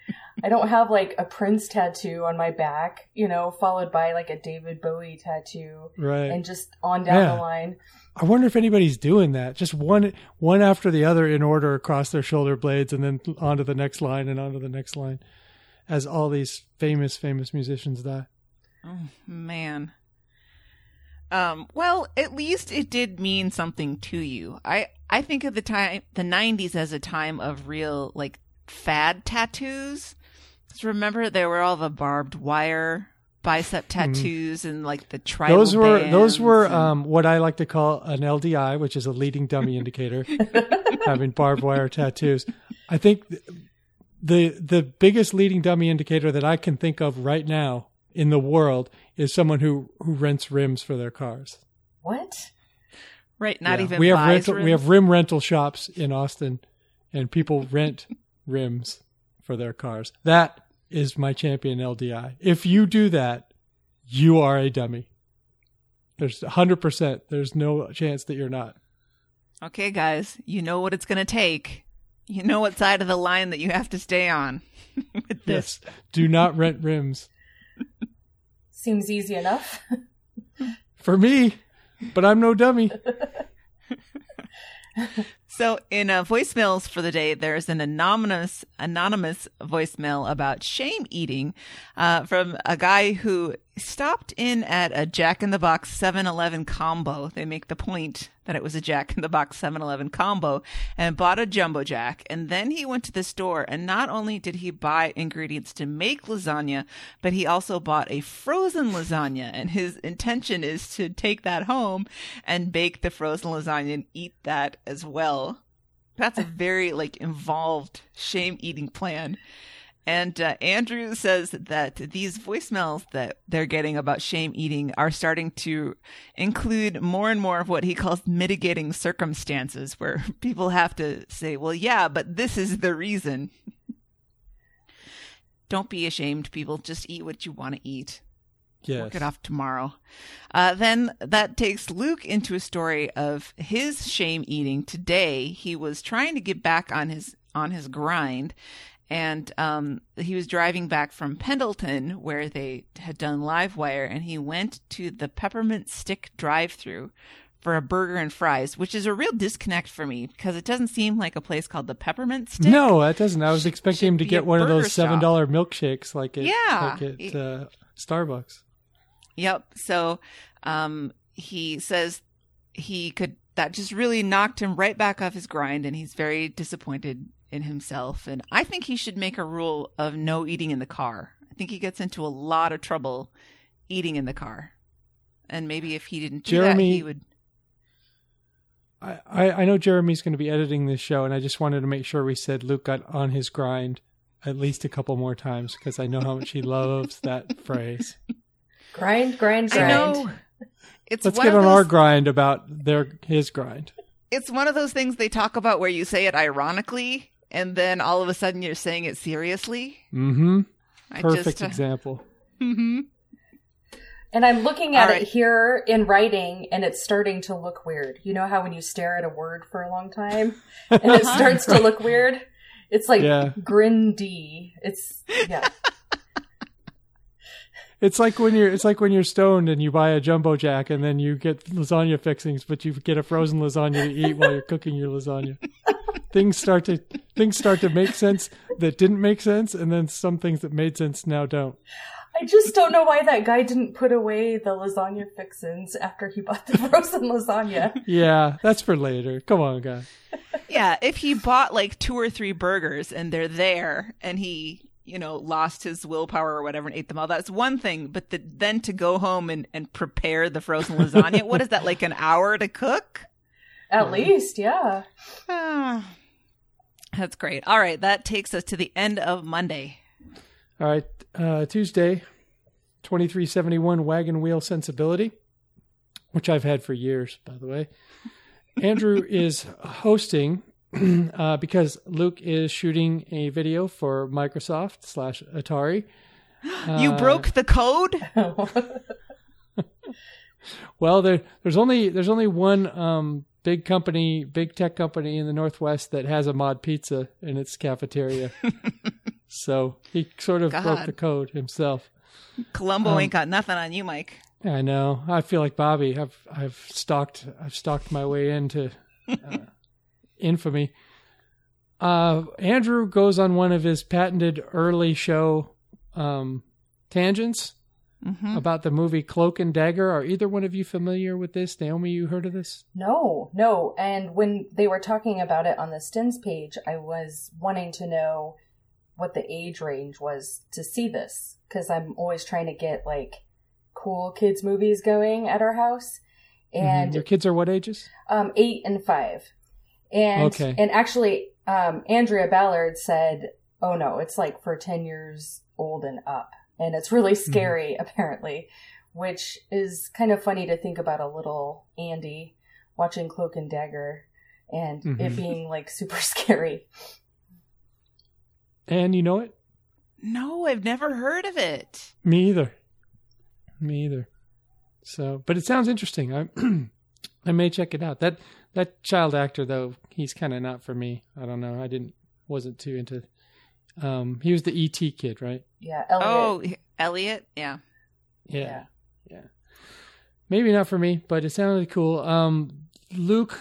I don't have like a Prince tattoo on my back, you know, followed by like a David Bowie tattoo Right. and just on down Yeah. the line. I wonder if anybody's doing that. Just one one after the other in order across their shoulder blades and then onto the next line and onto the next line as all these famous famous musicians die. Oh, man. Um, well, at least it did mean something to you. I I think of the time the 90s as a time of real like fad tattoos. 'Cause remember there were all the barbed wire bicep tattoos and like the tribal those were those were and- um, what I like to call an LDI, which is a leading dummy indicator, having barbed wire tattoos. I think th- the the biggest leading dummy indicator that I can think of right now in the world is someone who who rents rims for their cars. What? right not Yeah. even we have buys rental we have rim rental shops in Austin, and people rent rims for their cars. That is my champion LDI. If you do that, you are a dummy. There's hundred percent. There's no chance that you're not. Okay, guys, you know what it's going to take. You know what side of the line that you have to stay on with this. Yes. Do not rent rims Seems easy enough. for me, but I'm no dummy. So, in uh, voicemails for the day, there's an anonymous anonymous voicemail about shame eating uh, from a guy who stopped in at a Jack in the Box 7-Eleven combo. They make the point that it was a Jack in the Box 7-Eleven combo and bought a jumbo jack. And then he went to the store, and not only did he buy ingredients to make lasagna, but he also bought a frozen lasagna. And his intention is to take that home and bake the frozen lasagna and eat that as well. That's a very like involved shame eating plan. And uh, Andrew says that these voicemails that they're getting about shame eating are starting to include more and more of what he calls mitigating circumstances, where people have to say, well, yeah, but this is the reason. Don't be ashamed, people. Just eat what you want to eat. Yes. Work it off tomorrow. Uh, then that takes Luke into a story of his shame eating. Today, he was trying to get back on his on his grind, and um, he was driving back from Pendleton, where they had done Livewire, and he went to the Peppermint Stick drive-through for a burger and fries, which is a real disconnect for me because it doesn't seem like a place called the Peppermint Stick. No, that doesn't. I was expecting him to get one of those seven dollar milkshakes like it, Yeah. like at uh, Starbucks. Yep. So um, he says he could. That just really knocked him right back off his grind, and he's very disappointed in himself. And I think he should make a rule of no eating in the car. I think he gets into a lot of trouble eating in the car. And maybe if he didn't do that, Jeremy- he would. I, I I know Jeremy's going to be editing this show, and I just wanted to make sure we said Luke got on his grind at least a couple more times because I know how much he loves that phrase. Grind, grind, I grind. know. It's Let's one get of on those, our grind about their his grind. It's one of those things they talk about where you say it ironically, and then all of a sudden you're saying it seriously. Mm-hmm. Perfect just, uh, example. mhm. And I'm looking at All right. it here in writing, and it's starting to look weird. You know how when you stare at a word for a long time, and it Uh-huh. starts to look weird? It's like Yeah. grindy. It's yeah. It's like when you're it's like when you're stoned and you buy a jumbo jack and then you get lasagna fixings, but you get a frozen lasagna to eat while you're cooking your lasagna. things start to things start to make sense that didn't make sense, and then some things that made sense now don't. I just don't know why that guy didn't put away the lasagna fixins after he bought the frozen lasagna. Yeah, that's for later. Come on, guy. Yeah, if he bought like two or three burgers and they're there and he, you know, lost his willpower or whatever and ate them all, that's one thing. But the, then to go home and, and prepare the frozen lasagna, what is that, like an hour to cook? At least, yeah. Ah, that's great. All right, that takes us to the end of Monday. All right, uh, Tuesday, twenty three seventy one wagon wheel sensibility, which I've had for years, by the way. Andrew is hosting uh, because Luke is shooting a video for Microsoft slash Atari. you Uh, broke the code? Well, there, there's only there's only one um, big company, big tech company in the Northwest that has a mod pizza in its cafeteria. so he sort of broke the code himself. Columbo Um, ain't got nothing on you, Mike. I know. I feel like Bobby. I've I've stalked I've stalked my way into uh, infamy. Uh, Andrew goes on one of his patented early show um, tangents hmm about the movie Cloak and Dagger. Are either one of you familiar with this? Naomi, you heard of this? No, no. And when they were talking about it on the Stins page, I was wanting to know what the age range was to see this because I'm always trying to get like cool kids movies going at our house. And Mhm. your kids are what ages? um, eight and five. And Okay. and actually, um, Andrea Ballard said, "Oh no, it's like for ten years old and up, and it's really Mm-hmm. scary, apparently." Which is kind of funny to think about a little Andy watching Cloak and Dagger, and it Mhm. being like super scary. And you know it? No, I've never heard of it. Me either. Me either. So, but it sounds interesting. I I may check it out. That that child actor though, he's kind of not for me. I don't know. I didn't wasn't too into. Um, he was the ET kid, right? Yeah, Elliot. Oh, Elliot? Yeah. Yeah. Yeah. yeah. Maybe not for me, but it sounded cool. Um, Luke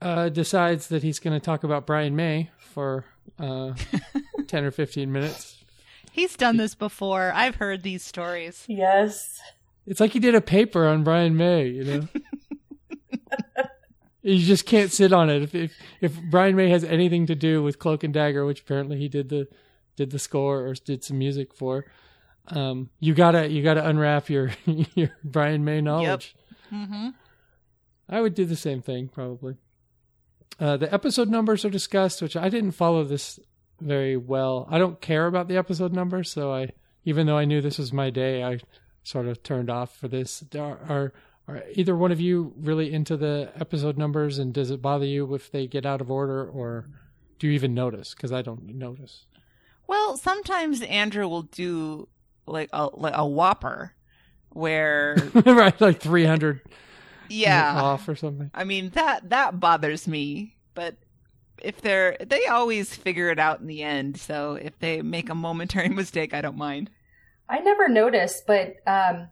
uh, decides that he's going to talk about Brian May for uh, 10 or 15 minutes. He's done this before. I've heard these stories. Yes. It's like he did a paper on Brian May, you know? you just can't sit on it. If, if if Brian May has anything to do with Cloak and Dagger, which apparently he did the did the score or did some music for, um, you gotta you gotta unwrap your your Brian May knowledge. Mm-hmm. I would do the same thing probably. Uh, the episode numbers are discussed, which I didn't follow this very well. I don't care about the episode numbers, so I even though I knew this was my day, I sort of turned off for this. Are, are are either one of you really into the episode numbers, and does it bother you if they get out of order, or do you even notice? Because I don't notice. Well, sometimes Andrew will do like a like a whopper where right, like three hundred yeah. off or something. I mean that that bothers me, but if they're they always figure it out in the end. So if they make a momentary mistake, I don't mind. I never noticed, but um,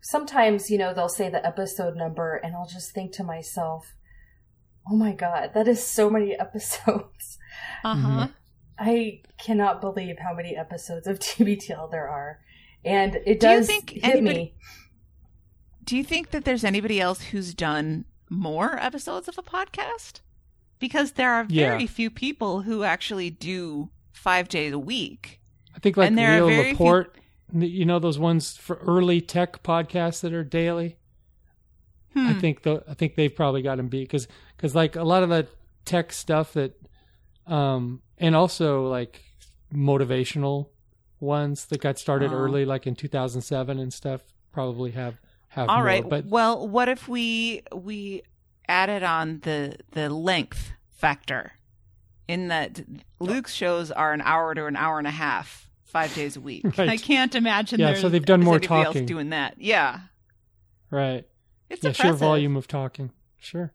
sometimes you know they'll say the episode number, and I'll just think to myself, "Oh my god, that is so many episodes." Uh huh. I cannot believe how many episodes of TBTL there are, and it Do you does think hit anybody- me. Do you think that there's anybody else who's done more episodes of a podcast? Because there are Yeah. very few people who actually do five days a week. I think like And there are Leo very few- Laporte, you know those ones for early tech podcasts that are daily. I Hmm. think the I think they've probably got him beat because like a lot of the tech stuff that, um, and also like motivational ones that got started Oh. early, like in 2007 and stuff, probably have have All more. right. But well, what if we we added on the the length factor in that Luke's shows are an hour to an hour and a half, five days a week. Right. I can't imagine. Yeah, so they've done more talking. Else doing that, yeah. right, It's yeah, impressive. sheer volume of talking. Sure.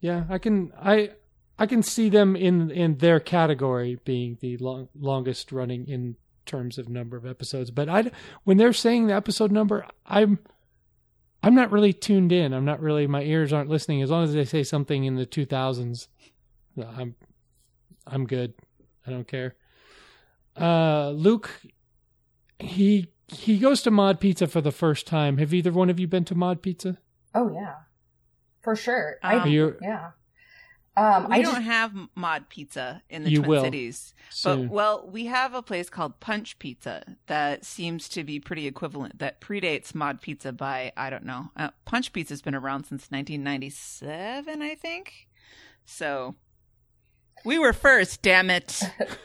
Yeah, I can I I can see them in in their category being the long, longest running in terms of number of episodes. But I when they're saying the episode number, I'm I'm not really tuned in. I'm not really my ears aren't listening. As long as they say something in the 2000s, I'm I'm good. I don't care. Uh, Luke, he he goes to Mod Pizza for the first time. Have either one of you been to Mod Pizza? Oh yeah, for sure. Um, I You yeah. Um, We I don't just have mod pizza in the You Twin will Cities, soon. but well, we have a place called Punch Pizza that seems to be pretty equivalent. That predates mod pizza by I don't know. Uh, Punch Pizza's been around since 1997, I think. So we were first. Damn it!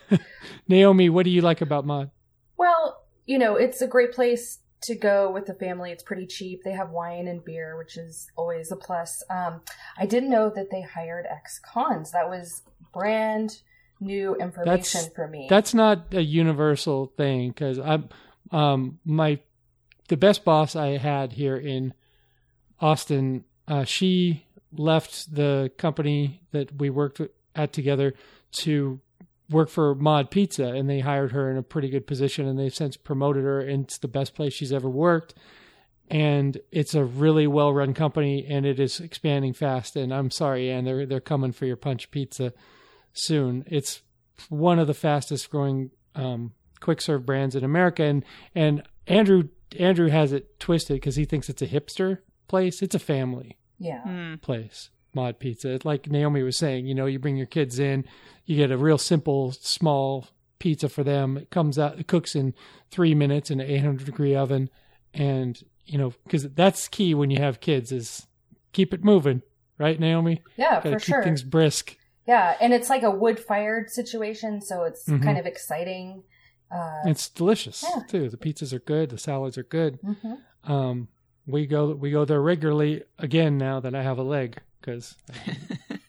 Naomi, what do you like about Mod? well, you know, it's a great place to go with the family. It's pretty cheap. They have wine and beer, which is always a plus. Um, I didn't know that they hired ex-cons. That was brand new information That's- for me. That's not a universal thing because I'm um my the best boss I had here in Austin. Uh, she left the company that we worked at together to work for Mod Pizza, and they hired her in a pretty good position, and they've since promoted her, and it's the best place she's ever worked. And it's a really well run company, and it is expanding fast. And I'm sorry, Anne, they're they're coming for your Punch Pizza soon. It's one of the fastest growing um, quick serve brands in America, and and Andrew Andrew has it twisted because he thinks it's a hipster place. It's a family yeah. Hmm. place. Mod Pizza, like Naomi was saying, you know, you bring your kids in, you get a real simple, small pizza for them. It comes out, it cooks in three minutes in an 800 degree oven, and you know, because that's key when you have kids is keep it moving, right, Naomi? Yeah, Got to for keep sure. things brisk. Yeah, and it's like a wood-fired situation, so it's Mhm. kind of exciting. Uh, It's delicious Yeah. too. The pizzas are good. The salads are good. mhm. Um, we go we go there regularly again now that I have a leg because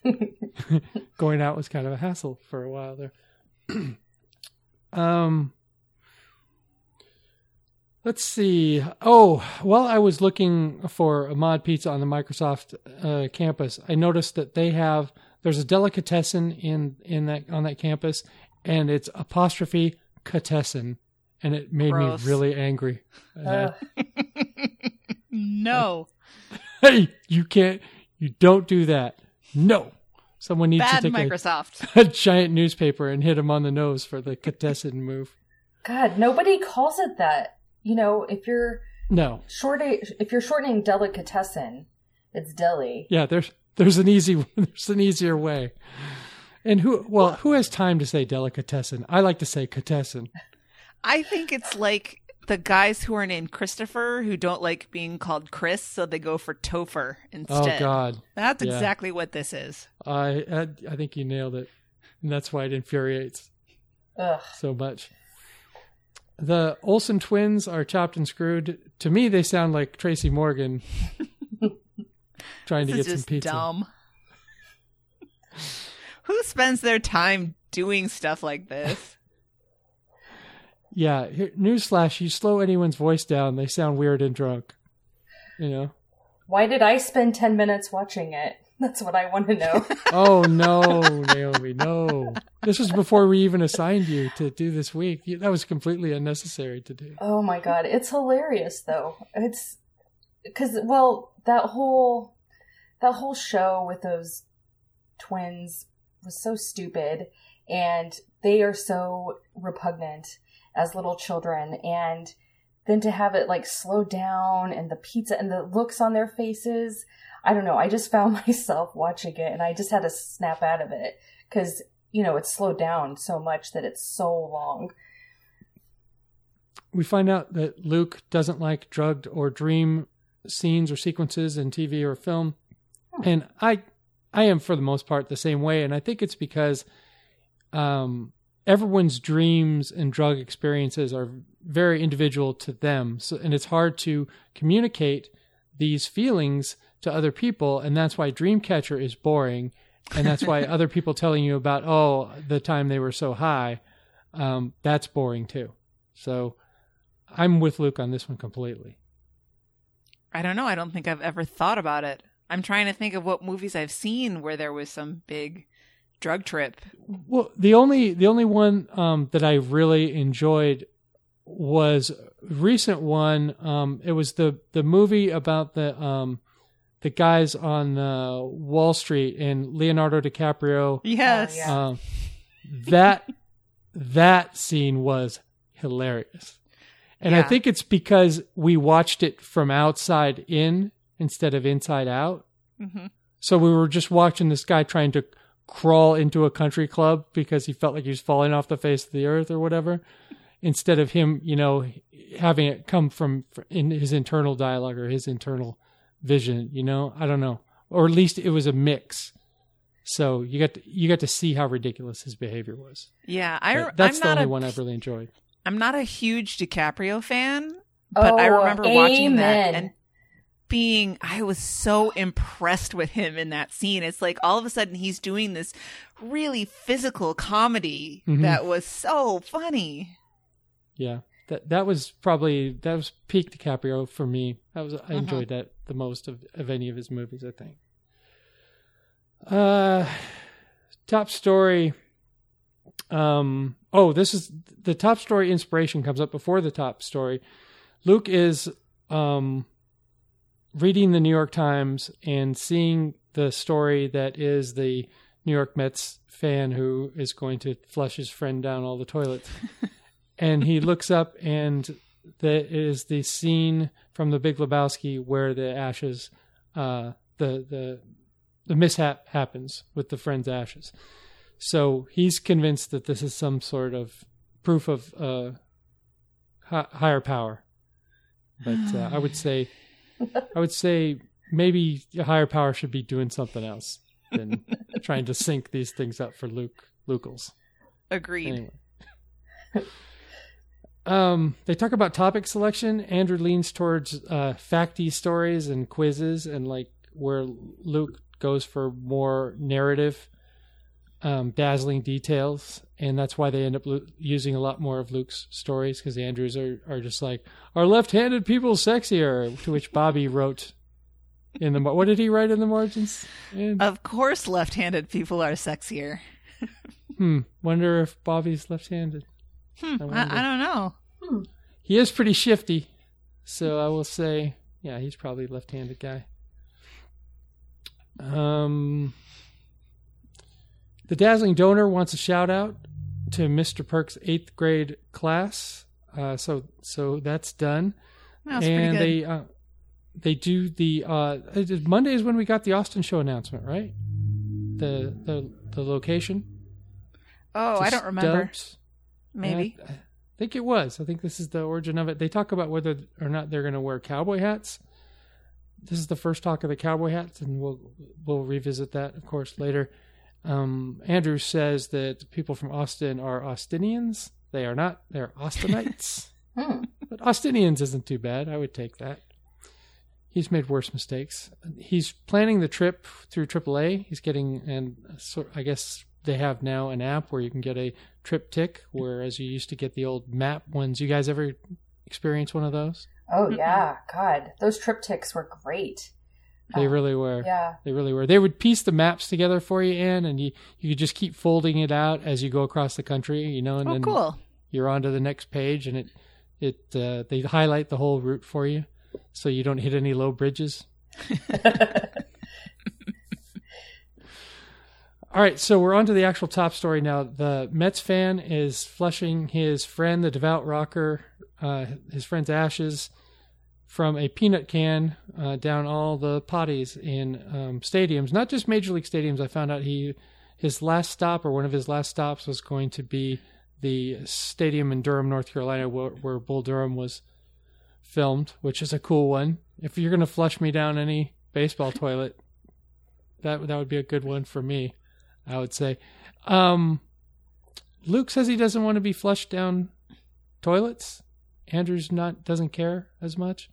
going out was kind of a hassle for a while there. um, let's see. Oh, while I was looking for a mod pizza on the Microsoft uh, campus, I noticed that they have there's a delicatessen in in that on that campus, and it's apostrophe catessen, and it made Gross. me really angry. Uh, no, hey, you can't, you don't do that. No. Someone needs bad to take Microsoft. a, a giant newspaper and hit him on the nose for the Catessen move. God, nobody calls it that. You know, if you're No. shorting, if you're shortening delicatessen, it's deli. Yeah, there's there's an easy there's an easier way. And who well, who has time to say delicatessen? I like to say Catessen. I think it's like the guys who are named Christopher who don't like being called Chris, so they go for Topher instead. Oh god. That's Yeah. exactly what this is. I, I I think you nailed it. And that's why it infuriates Ugh. so much. The Olsen twins are chopped and screwed. To me, they sound like Tracy Morgan trying to get is some just pizza. dumb. Who spends their time doing stuff like this? Yeah, here, newsflash: you slow anyone's voice down, they sound weird and drunk. You know, Why did I spend 10 minutes watching it? That's what I want to know. oh no, Naomi, no. This was before we even assigned you to do this week. That was completely unnecessary to do. Oh my god, it's hilarious though. It's cuz well, that whole that whole show with those twins was so stupid and they are so repugnant as little children and then to have it like slow down and the pizza and the looks on their faces i don't know i just found myself watching it and i just had to snap out of it because you know it's slowed down so much that it's so long we find out that luke doesn't like drugged or dream scenes or sequences in tv or film hmm. and i i am for the most part the same way and i think it's because um everyone's dreams and drug experiences are very individual to them. So, and it's hard to communicate these feelings to other people. And that's why Dreamcatcher is boring. And that's why other people telling you about, oh, the time they were so high, um, that's boring too. So I'm with Luke on this one completely. I don't know. I don't think I've ever thought about it. I'm trying to think of what movies I've seen where there was some big drug trip. Well, the only the only one um, that I really enjoyed was recent one. Um, it was the the movie about the um, the guys on uh, Wall Street and Leonardo DiCaprio. Yes, uh, that that scene was hilarious, and yeah. I think it's because we watched it from outside in instead of inside out. Mm-hmm. So we were just watching this guy trying to crawl into a country club because he felt like he was falling off the face of the earth or whatever, instead of him, you know, having it come from in his internal dialogue or his internal vision. You know, I don't know, or at least it was a mix. So you got to, you got to see how ridiculous his behavior was. Yeah, I that's I'm the only a, one I've really enjoyed. I'm not a huge DiCaprio fan, but oh, I remember amen. watching that and being I was so impressed with him in that scene. It's like all of a sudden he's doing this really physical comedy mm-hmm. that was so funny. Yeah. That that was probably that was peak DiCaprio for me. That was I uh-huh. enjoyed that the most of, of any of his movies, I think. Uh top story um oh this is the top story inspiration comes up before the top story. Luke is um reading the New York Times and seeing the story that is the New York Mets fan who is going to flush his friend down all the toilets. and he looks up and that is the scene from the Big Lebowski where the ashes, uh, the the the mishap happens with the friend's ashes. So he's convinced that this is some sort of proof of uh, higher power. But uh, I would say I would say maybe a higher power should be doing something else than trying to sync these things up for Luke Lucals. Agreed. Anyway. Um, they talk about topic selection. Andrew leans towards uh, facty stories and quizzes, and like where Luke goes for more narrative, um, dazzling details, and that's why they end up lo- using a lot more of Luke's stories because the Andrews are are just like are left-handed people sexier? To which Bobby wrote in the what did he write in the margins? Of course, left-handed people are sexier. hmm. Wonder if Bobby's left-handed. Hmm. I, I, I, don't know. Hmm. He is pretty shifty, so I will say, yeah, he's probably left-handed guy. Um, the dazzling donor wants a shout out to Mr. Perk's eighth grade class. Uh, so so that's done. And they uh, they do the uh, Monday is when we got the Austin show announcement, right? The the the location. Oh, I don't remember. Maybe. I, I think it was. I think this is the origin of it. They talk about whether or not they're going to wear cowboy hats. This is the first talk of the cowboy hats, and we'll we'll revisit that, of course, later. Um, Andrew says that people from Austin are Austinians. They are not. They're Austinites. hmm. But Austinians isn't too bad. I would take that. He's made worse mistakes. He's planning the trip through AAA. He's getting, and so I guess they have now an app where you can get a TripTik, whereas you used to get the old map ones. You guys ever experience one of those? Oh yeah, God, those TripTiks were great. They really were. Yeah. They really were. They would piece the maps together for you, Anne, and you you could just keep folding it out as you go across the country, you know, and Oh, then cool. you're on to the next page, and it it uh, they highlight the whole route for you, so you don't hit any low bridges. All right, so we're on to the actual top story now. The Mets fan is flushing his friend, the devout rocker, uh, his friend's ashes from a peanut can uh, down all the potties in um, stadiums, not just major league stadiums. I found out he his last stop or one of his last stops was going to be the stadium in Durham, North Carolina, where, where Bull Durham was filmed, which is a cool one. If you're going to flush me down any baseball toilet, that that would be a good one for me. I would say. Um, Luke says he doesn't want to be flushed down toilets. Andrew's not doesn't care as much.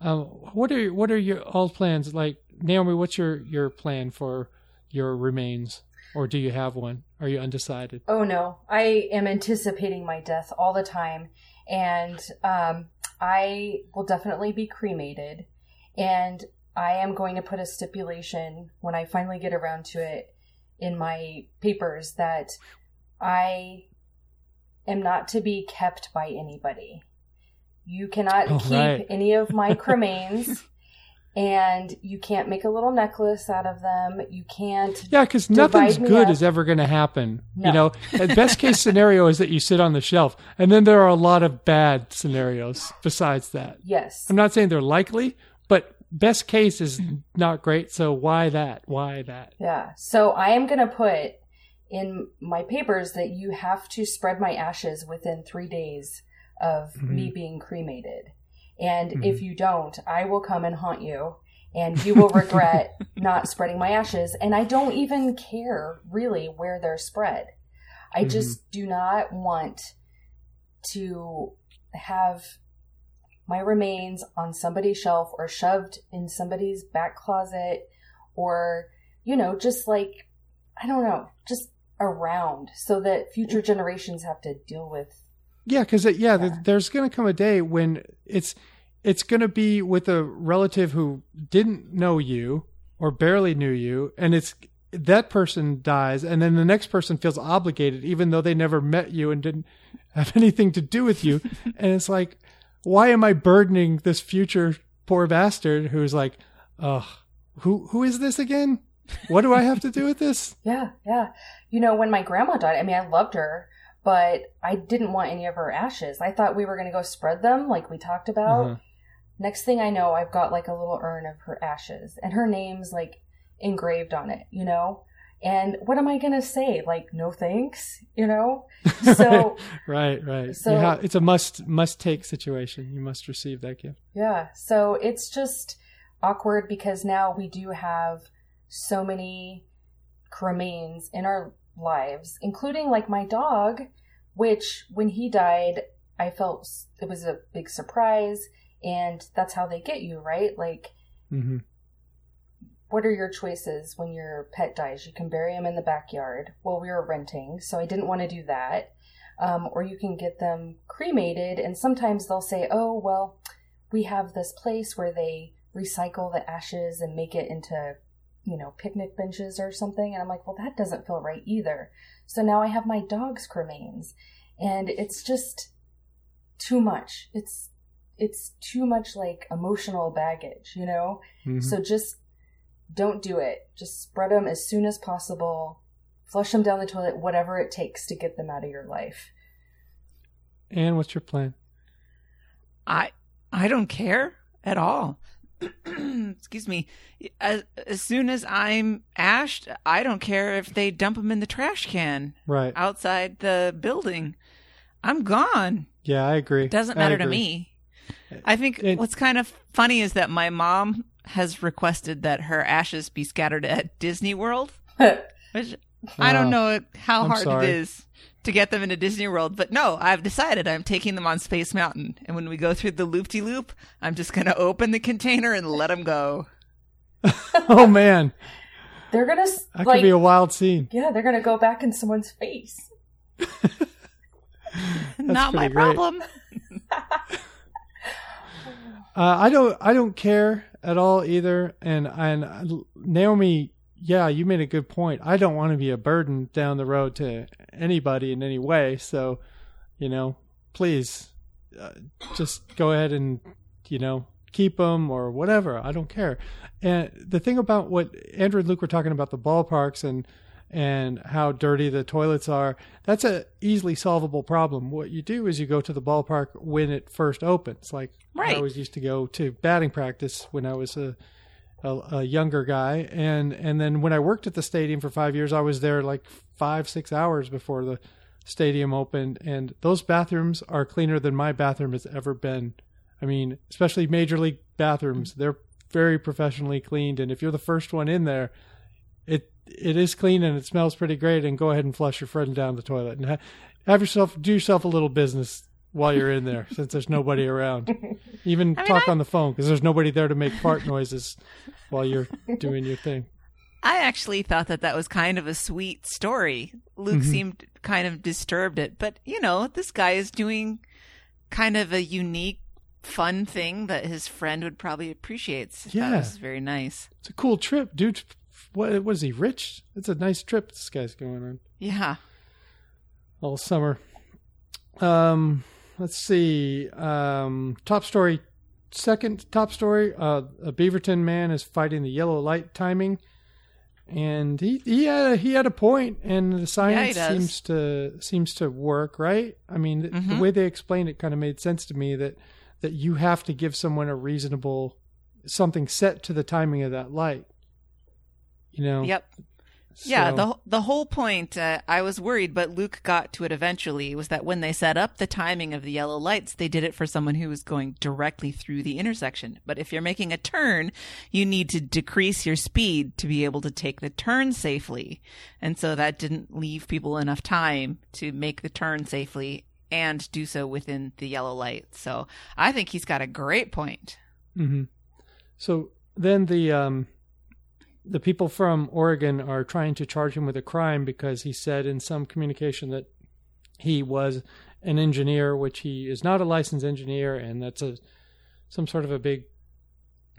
Um, what are what are your all plans like, Naomi? What's your your plan for your remains, or do you have one? Are you undecided? Oh no, I am anticipating my death all the time, and um, I will definitely be cremated, and I am going to put a stipulation when I finally get around to it in my papers that I am not to be kept by anybody. You cannot Oh, keep right. any of my cremains. And you can't make a little necklace out of them. You can't Yeah, because nothing's good up. is ever going to happen. No. You know, the best case scenario is that you sit on the shelf, and then there are a lot of bad scenarios besides that. Yes. I'm not saying they're likely, but best case is not great. So why that? Why that? Yeah. So I am going to put in my papers that you have to spread my ashes within three days of mm-hmm. me being cremated. And mm-hmm. if you don't, I will come and haunt you and you will regret not spreading my ashes. And I don't even care really where they're spread. I mm-hmm. just do not want to have my remains on somebody's shelf or shoved in somebody's back closet or, you know, just like, I don't know, just around so that future generations have to deal with. Yeah, because yeah, th there's going to come a day when it's it's going to be with a relative who didn't know you or barely knew you, and it's that person dies, and then the next person feels obligated, even though they never met you and didn't have anything to do with you, and it's like, why am I burdening this future poor bastard who's like, oh, who who is this again? What do I have to do with this? Yeah, yeah. You know, when my grandma died, I mean, I loved her, but I didn't want any of her ashes. I thought we were going to go spread them like we talked about. Uh-huh. Next thing I know, I've got like a little urn of her ashes and her name's like engraved on it, you know? And what am I going to say? Like, no thanks, you know? So, right, right. So- yeah, it's a must must take situation. You must receive that gift. yeah. So it's just awkward because now we do have so many cremains in our lives, including like my dog, which when he died, I felt it was a big surprise. And that's how they get you, right? Like, hmm what are your choices when your pet dies? You can bury them in the backyard. Well, we were renting, so I didn't want to do that. Um, or you can get them cremated, and sometimes they'll say, oh, well, we have this place where they recycle the ashes and make it into, you know, picnic benches or something. And I'm like, well, that doesn't feel right either. So now I have my dog's cremains, and it's just too much. It's it's too much like emotional baggage, you know? hmm So just don't do it. Just spread them as soon as possible. Flush them down the toilet, whatever it takes to get them out of your life. And what's your plan? I I don't care at all. Excuse me. As, as soon as I'm ashed, I don't care if they dump them in the trash can Right. outside the building. I'm gone. Yeah, I agree. It Doesn't matter to me. Uh, I think It- what's kind of funny is that my mom has requested that her ashes be scattered at Disney World, which I don't know how I'm hard sorry. it is to get them into Disney World, but no, I've decided I'm taking them on Space Mountain. And when we go through the loop de loop, I'm just going to open the container and let them go. oh man, they're gonna s- that like, could be a wild scene. yeah, they're gonna go back in someone's face. Not my great. problem. Uh, I don't. I don't care at all either. And and Naomi, yeah, you made a good point. I don't want to be a burden down the road to anybody in any way. So, you know, please, uh, just go ahead and you know keep them or whatever. I don't care. And the thing about what Andrew and Luke were talking about the ballparks and and how dirty the toilets are, that's a easily solvable problem. What you do is you go to the ballpark when it first opens. Like right. I always used to go to batting practice when I was a, a, a younger guy, and and then when I worked at the stadium for five years, I was there like five six hours before the stadium opened, and those bathrooms are cleaner than my bathroom has ever been. I mean, especially major league bathrooms, they're very professionally cleaned, and if you're the first one in there, it it is clean and it smells pretty great. And go ahead and flush your friend down the toilet and ha- have yourself do yourself a little business while you're in there, since there's nobody around. Even I mean, talk I... on the phone because there's nobody there to make fart noises while you're doing your thing. I actually thought that that was kind of a sweet story. Luke mm-hmm. seemed kind of disturbed it, but you know, this guy is doing kind of a unique, fun thing that his friend would probably appreciate. So yeah, that was very nice. It's a cool trip, dude what was he rich? It's a nice trip this guy's going on. Yeah. All summer. Um, let's see. Um, top story. Second top story. Uh, a Beaverton man is fighting the yellow light timing, and he he had a, he had a point, and the science yeah, seems to seems to work, right? I mean, mm-hmm. the way they explained it kind of made sense to me that that you have to give someone a reasonable something set to the timing of that light you know. Yep. So. Yeah, the the whole point. Uh, I was worried, but Luke got to it eventually. Was that when they set up the timing of the yellow lights, they did it for someone who was going directly through the intersection. But if you're making a turn, you need to decrease your speed to be able to take the turn safely, and so that didn't leave people enough time to make the turn safely and do so within the yellow light. So I think he's got a great point. Mm-hmm. So then the um the people from Oregon are trying to charge him with a crime because he said in some communication that he was an engineer, which he is not a licensed engineer, and that's a some sort of a big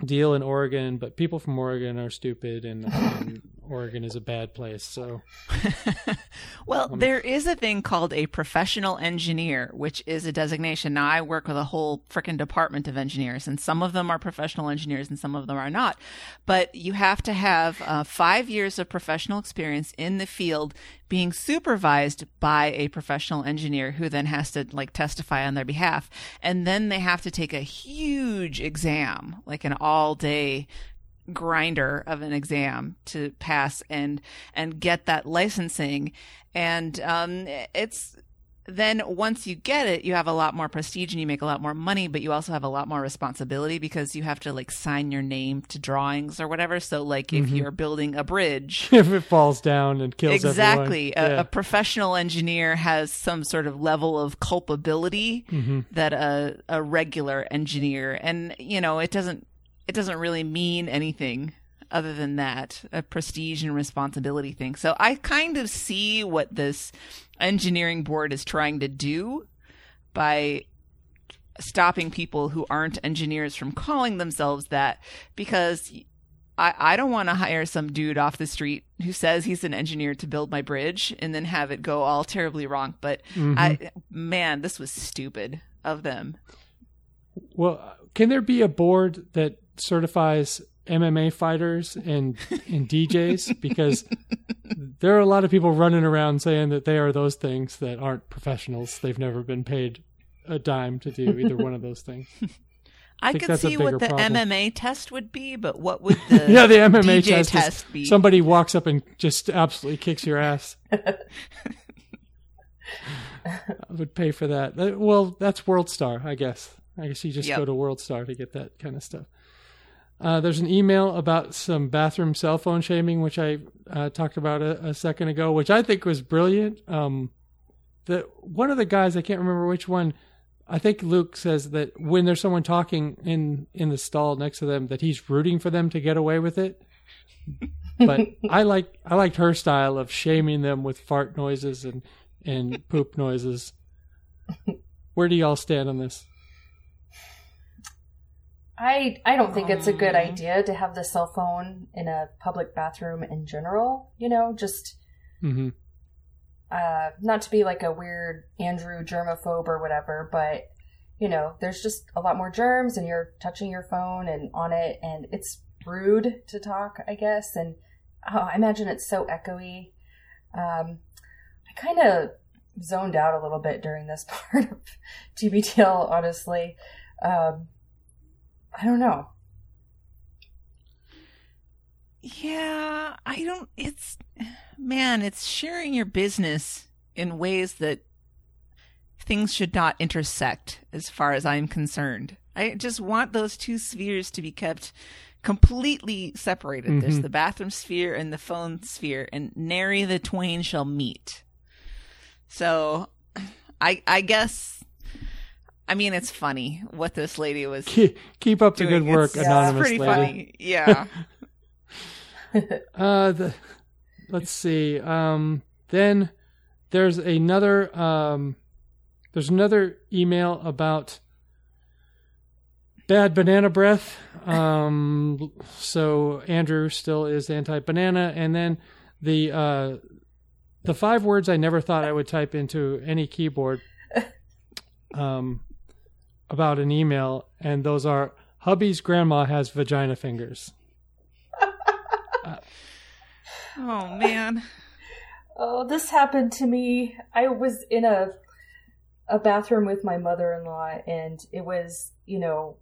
deal in Oregon. But people from Oregon are stupid, and, and Oregon is a bad place. So, well, um, there is a thing called a professional engineer, which is a designation. Now, I work with a whole freaking department of engineers, and some of them are professional engineers and some of them are not. But you have to have uh, five years of professional experience in the field being supervised by a professional engineer who then has to like testify on their behalf. And then they have to take a huge exam, like an all day grinder of an exam to pass and and get that licensing and um, it's then once you get it you have a lot more prestige and you make a lot more money but you also have a lot more responsibility because you have to like sign your name to drawings or whatever so like mm-hmm. if you're building a bridge if it falls down and kills exactly a, yeah. a, professional engineer has some sort of level of culpability mm-hmm. that a, a regular engineer and you know it doesn't it doesn't really mean anything other than that a prestige and responsibility thing so i kind of see what this engineering board is trying to do by stopping people who aren't engineers from calling themselves that because I, I don't want to hire some dude off the street who says he's an engineer to build my bridge and then have it go all terribly wrong. But mm-hmm. I, man, this was stupid of them. Well, can there be a board that certifies MMA fighters and and DJs because there are a lot of people running around saying that they are those things that aren't professionals. They've never been paid a dime to do either one of those things. I, I could see what the problem. MMA test would be, but what would the yeah the MMA DJ test, test be? Somebody walks up and just absolutely kicks your ass. I would pay for that. Well, that's World Star, I guess. I guess you just yep. go to World Star to get that kind of stuff. Uh, there's an email about some bathroom cell phone shaming, which I uh, talked about a, a, second ago, which I think was brilliant. Um, the one of the guys, I can't remember which one. I think Luke says that when there's someone talking in in the stall next to them, that he's rooting for them to get away with it. But I like I liked her style of shaming them with fart noises and and poop noises. Where do y'all stand on this? I I don't think it's a good idea to have the cell phone in a public bathroom in general. You know, just hmm uh, not to be like a weird Andrew germaphobe or whatever, but you know, there's just a lot more germs, and you're touching your phone and on it, and it's rude to talk, I guess. And oh, I imagine it's so echoey. Um, I kind of zoned out a little bit during this part of TBTL, honestly. Um, I don't know. Yeah, I don't. It's man, it's sharing your business in ways that things should not intersect, as far as I'm concerned. I just want those two spheres to be kept completely separated. There's Mhm. the bathroom sphere and the phone sphere, and nary the twain shall meet. So, I I guess. I mean, it's funny what this lady was Keep, keep up the doing. good work, It's- anonymous It's pretty lady. funny. Yeah. Uh, the, let's see. Um, then there's another. Um, there's another email about bad banana breath. Um, so Andrew still is anti-banana, and then the uh, the five words I never thought I would type into any keyboard. Um, about an email, and those are hubby's grandma has vagina fingers. oh man. Oh, this happened to me. I was in a a bathroom with my mother-in-law and it was, you know,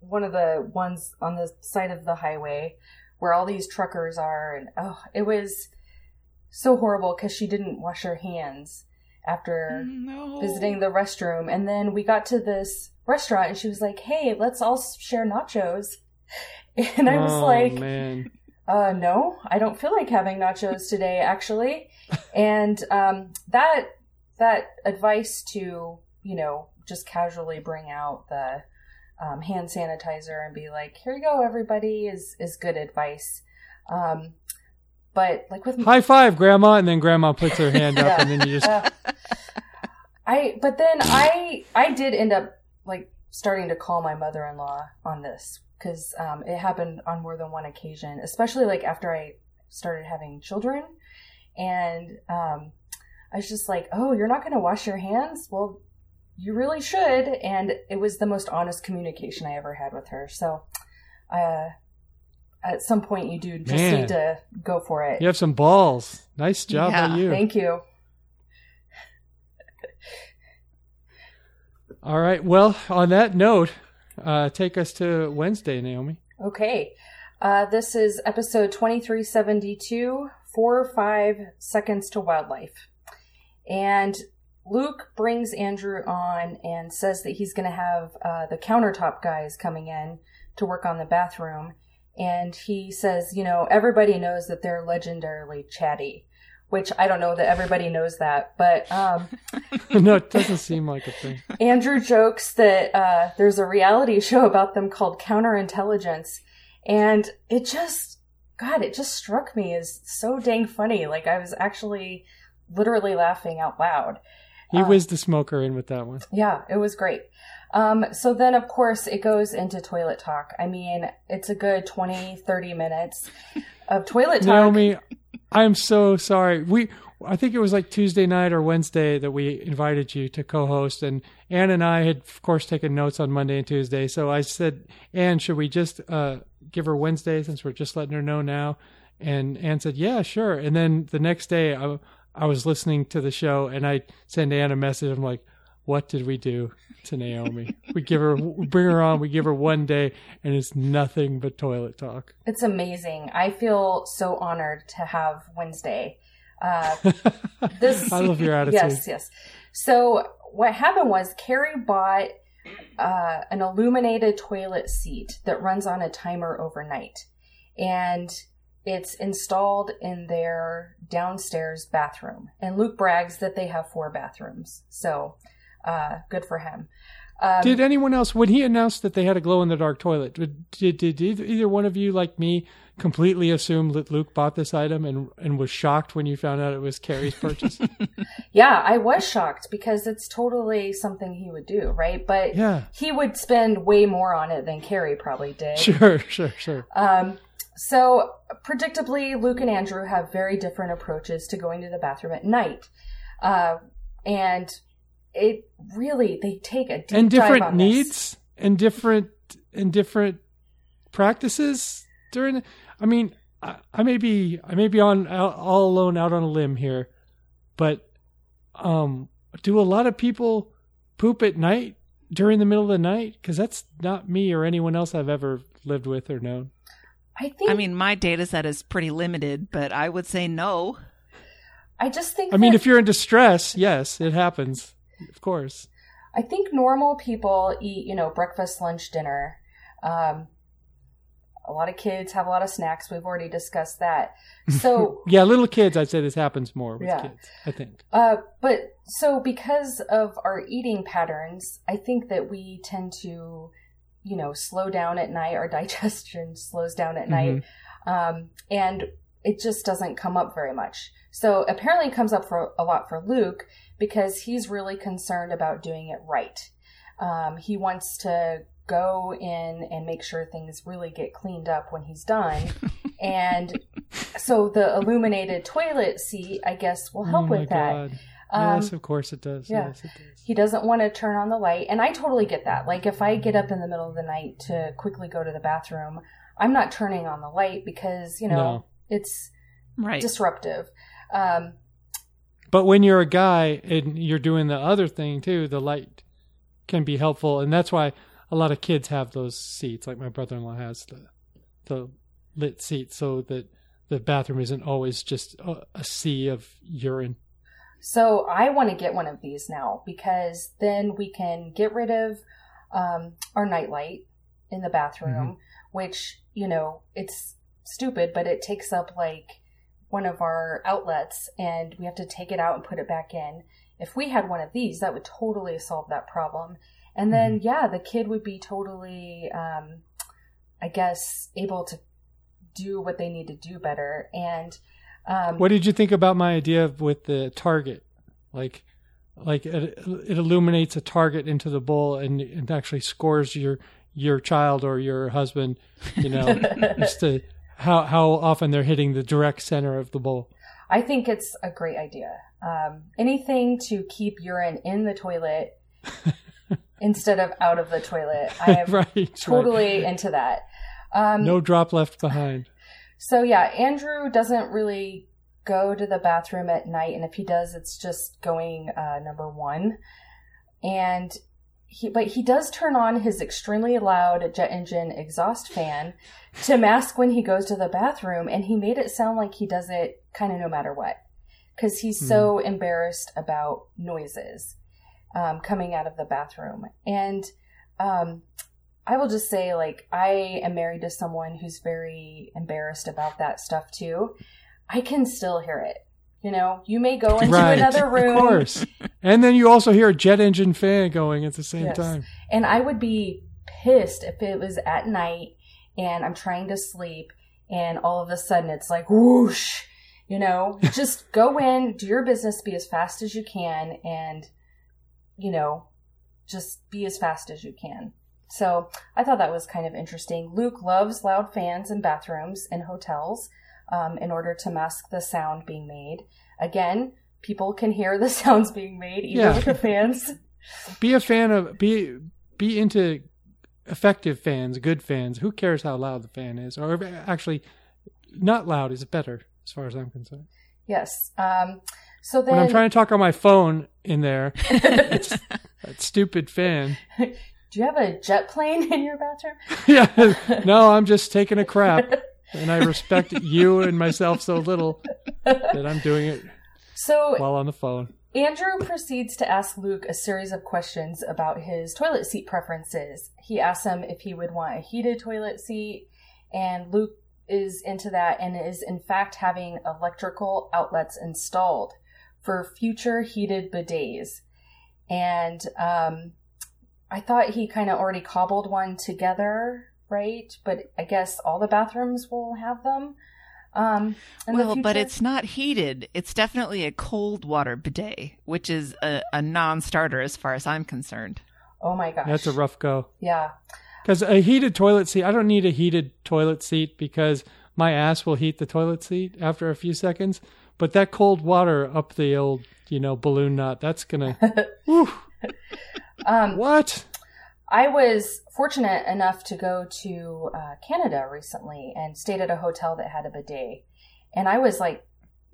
one of the ones on the side of the highway where all these truckers are and oh, it was so horrible cuz she didn't wash her hands after No. visiting the restroom and then we got to this restaurant and she was like, "Hey, let's all share nachos." And I was oh, like, man. uh, no, I don't feel like having nachos today, actually. and um, that that advice to you know just casually bring out the um, hand sanitizer and be like, "Here you go, everybody," is is good advice. Um, but like with High five, Grandma, and then Grandma puts her hand up, Yeah. and then you just uh, I but then I I did end up like starting to call my mother-in-law on this because um, it happened on more than one occasion, especially like after I started having children, and um, I was just like, "Oh, you're not going to wash your hands? Well, you really should." And it was the most honest communication I ever had with her. So, uh, at some point, you do just Man. need to go for it. you have some balls. Nice job Yeah, by you. Thank you. All right. Well, on that note, uh, take us to Wednesday, Naomi. Okay. Uh, this is episode 2372 Four or Five Seconds to Wildlife. And Luke brings Andrew on and says that he's going to have uh, the countertop guys coming in to work on the bathroom. And he says, you know, everybody knows that they're legendarily chatty, which I don't know that everybody knows that, but um, no, it doesn't seem like a thing. Andrew jokes that uh, there's a reality show about them called Counterintelligence, and it just, God, it just struck me as so dang funny. Like I was actually literally laughing out loud. He Uh, whizzed the smoker in with that one. Yeah, it was great. Um, so then, of course, it goes into toilet talk. I mean, it's a good 20, 30 minutes of toilet talk. Naomi, I'm so sorry. We, I think it was like Tuesday night or Wednesday that we invited you to co-host, and Anne and I had, of course, taken notes on Monday and Tuesday. So I said, Anne, should we just uh, give her Wednesday since we're just letting her know now? And Anne said, Yeah, sure. And then the next day, I, I was listening to the show, and I sent Anne a message. I'm like, What did we do to Naomi? we give her, we bring her on, we give her one day, and it's nothing but toilet talk. It's amazing. I feel so honored to have Wednesday. Uh, this I love your attitude. Yes, yes. So what happened was Carrie bought uh, an illuminated toilet seat that runs on a timer overnight, and it's installed in their downstairs bathroom. And Luke brags that they have four bathrooms, so uh, good for him. Um, Did anyone else, when he announced that they had a glow in the dark toilet, did, did, did either, either one of you, like me, completely assume that Luke bought this item and, and was shocked when you found out it was Carrie's purchase? Yeah, I was shocked because it's totally something he would do, right? But Yeah. he would spend way more on it than Carrie probably did. Sure, sure, sure. Um, so, predictably, Luke and Andrew have very different approaches to going to the bathroom at night. Uh, and it really, they take a deep and dive different on this. needs and different and different practices during I mean, I, I may be I may be on all alone out on a limb here, but um do a lot of people poop at night during the middle of the night cuz that's not me or anyone else I've ever lived with or known. I think, I mean, my data set is pretty limited, but I would say no. I just think, I mean, if you're in distress, yes, it happens. Of course. I think normal people eat, you know, breakfast, lunch, dinner. Um, a lot of kids have a lot of snacks. We've already discussed that. So, Yeah, little kids, I'd say this happens more with Yeah. kids, I think. uh, but so because of our eating patterns, I think that we tend to, you know, slow down at night. Our digestion slows down at night. Um, and it just doesn't come up very much. So apparently it comes up for a lot for Luke because he's really concerned about doing it right. Um, he wants to go in and make sure things really get cleaned up when he's done. and so the illuminated toilet seat, I guess, will help oh my with that. Um, yes, of course it does. yeah. Yes, it does. he doesn't want to turn on the light. And I totally get that. Like, if I get up in the middle of the night to quickly go to the bathroom, I'm not turning on the light because, you know, No. it's Right. disruptive. Um, But when you're a guy and you're doing the other thing too, the light can be helpful, and that's why a lot of kids have those seats. Like my brother-in-law has the the lit seat, so that the bathroom isn't always just a, sea of urine. so I want to get one of these now because then we can get rid of um, our nightlight in the bathroom, which, you know, it's stupid, but it takes up like one of our outlets and we have to take it out and put it back in. If we had one of these, that would totally solve that problem. And then, yeah, the kid would be totally, um, I guess, able to do what they need to do better. And um, What did you think about my idea with the target? Like, like it, it illuminates a target into the bowl and it actually scores your your child or your husband. You know, just to how how often they're hitting the direct center of the bowl. I think it's a great idea. Um, anything to keep urine in the toilet instead of out of the toilet. I am right, right. totally into that. Um, No drop left behind. So yeah, Andrew doesn't really go to the bathroom at night, and if he does, it's just going uh, number one. And he, but he does turn on his extremely loud jet engine exhaust fan to mask when he goes to the bathroom, and he made it sound like he does it kind of no matter what, because he's so embarrassed about noises um, coming out of the bathroom, and um, I will just say, like, I am married to someone who's very embarrassed about that stuff too. I can still hear it. You know, you may go into right, another room, of course. And then you also hear a jet engine fan going at the same Yes. time. and I would be pissed if it was at night and I'm trying to sleep, and all of a sudden it's like whoosh. You know, just go in, do your business, be as fast as you can, and you know, just be as fast as you can. So I thought that was kind of interesting. Luke loves loud fans in bathrooms and hotels um, in order to mask the sound being made. Again, people can hear the sounds being made even Yeah. with the fans. Be a fan of be be into effective fans, good fans. Who cares how loud the fan is? Or actually, not loud is better as far as I'm concerned. Yes. Um, so then, When I'm trying to talk on my phone in there, it's that stupid fan. do you have a jet plane in your bathroom? yeah, no, I'm just taking a crap, and I respect you and myself so little that I'm doing it So while on the phone. Andrew proceeds to ask Luke a series of questions about his toilet seat preferences. He asks him if he would want a heated toilet seat, and Luke is into that and is in fact having electrical outlets installed for future heated bidets. And um, I thought he kind of already cobbled one together, right? But I guess all the bathrooms will have them. Um, well, the but it's not heated. It's definitely a cold water bidet, which is a, a non-starter as far as I'm concerned. oh my gosh, That's a rough go. yeah. Because a heated toilet seat, I don't need a heated toilet seat because my ass will heat the toilet seat after a few seconds. But that cold water up the old, you know, balloon knot, that's gonna. Um, what? I was fortunate enough to go to uh, Canada recently and stayed at a hotel that had a bidet, and I was like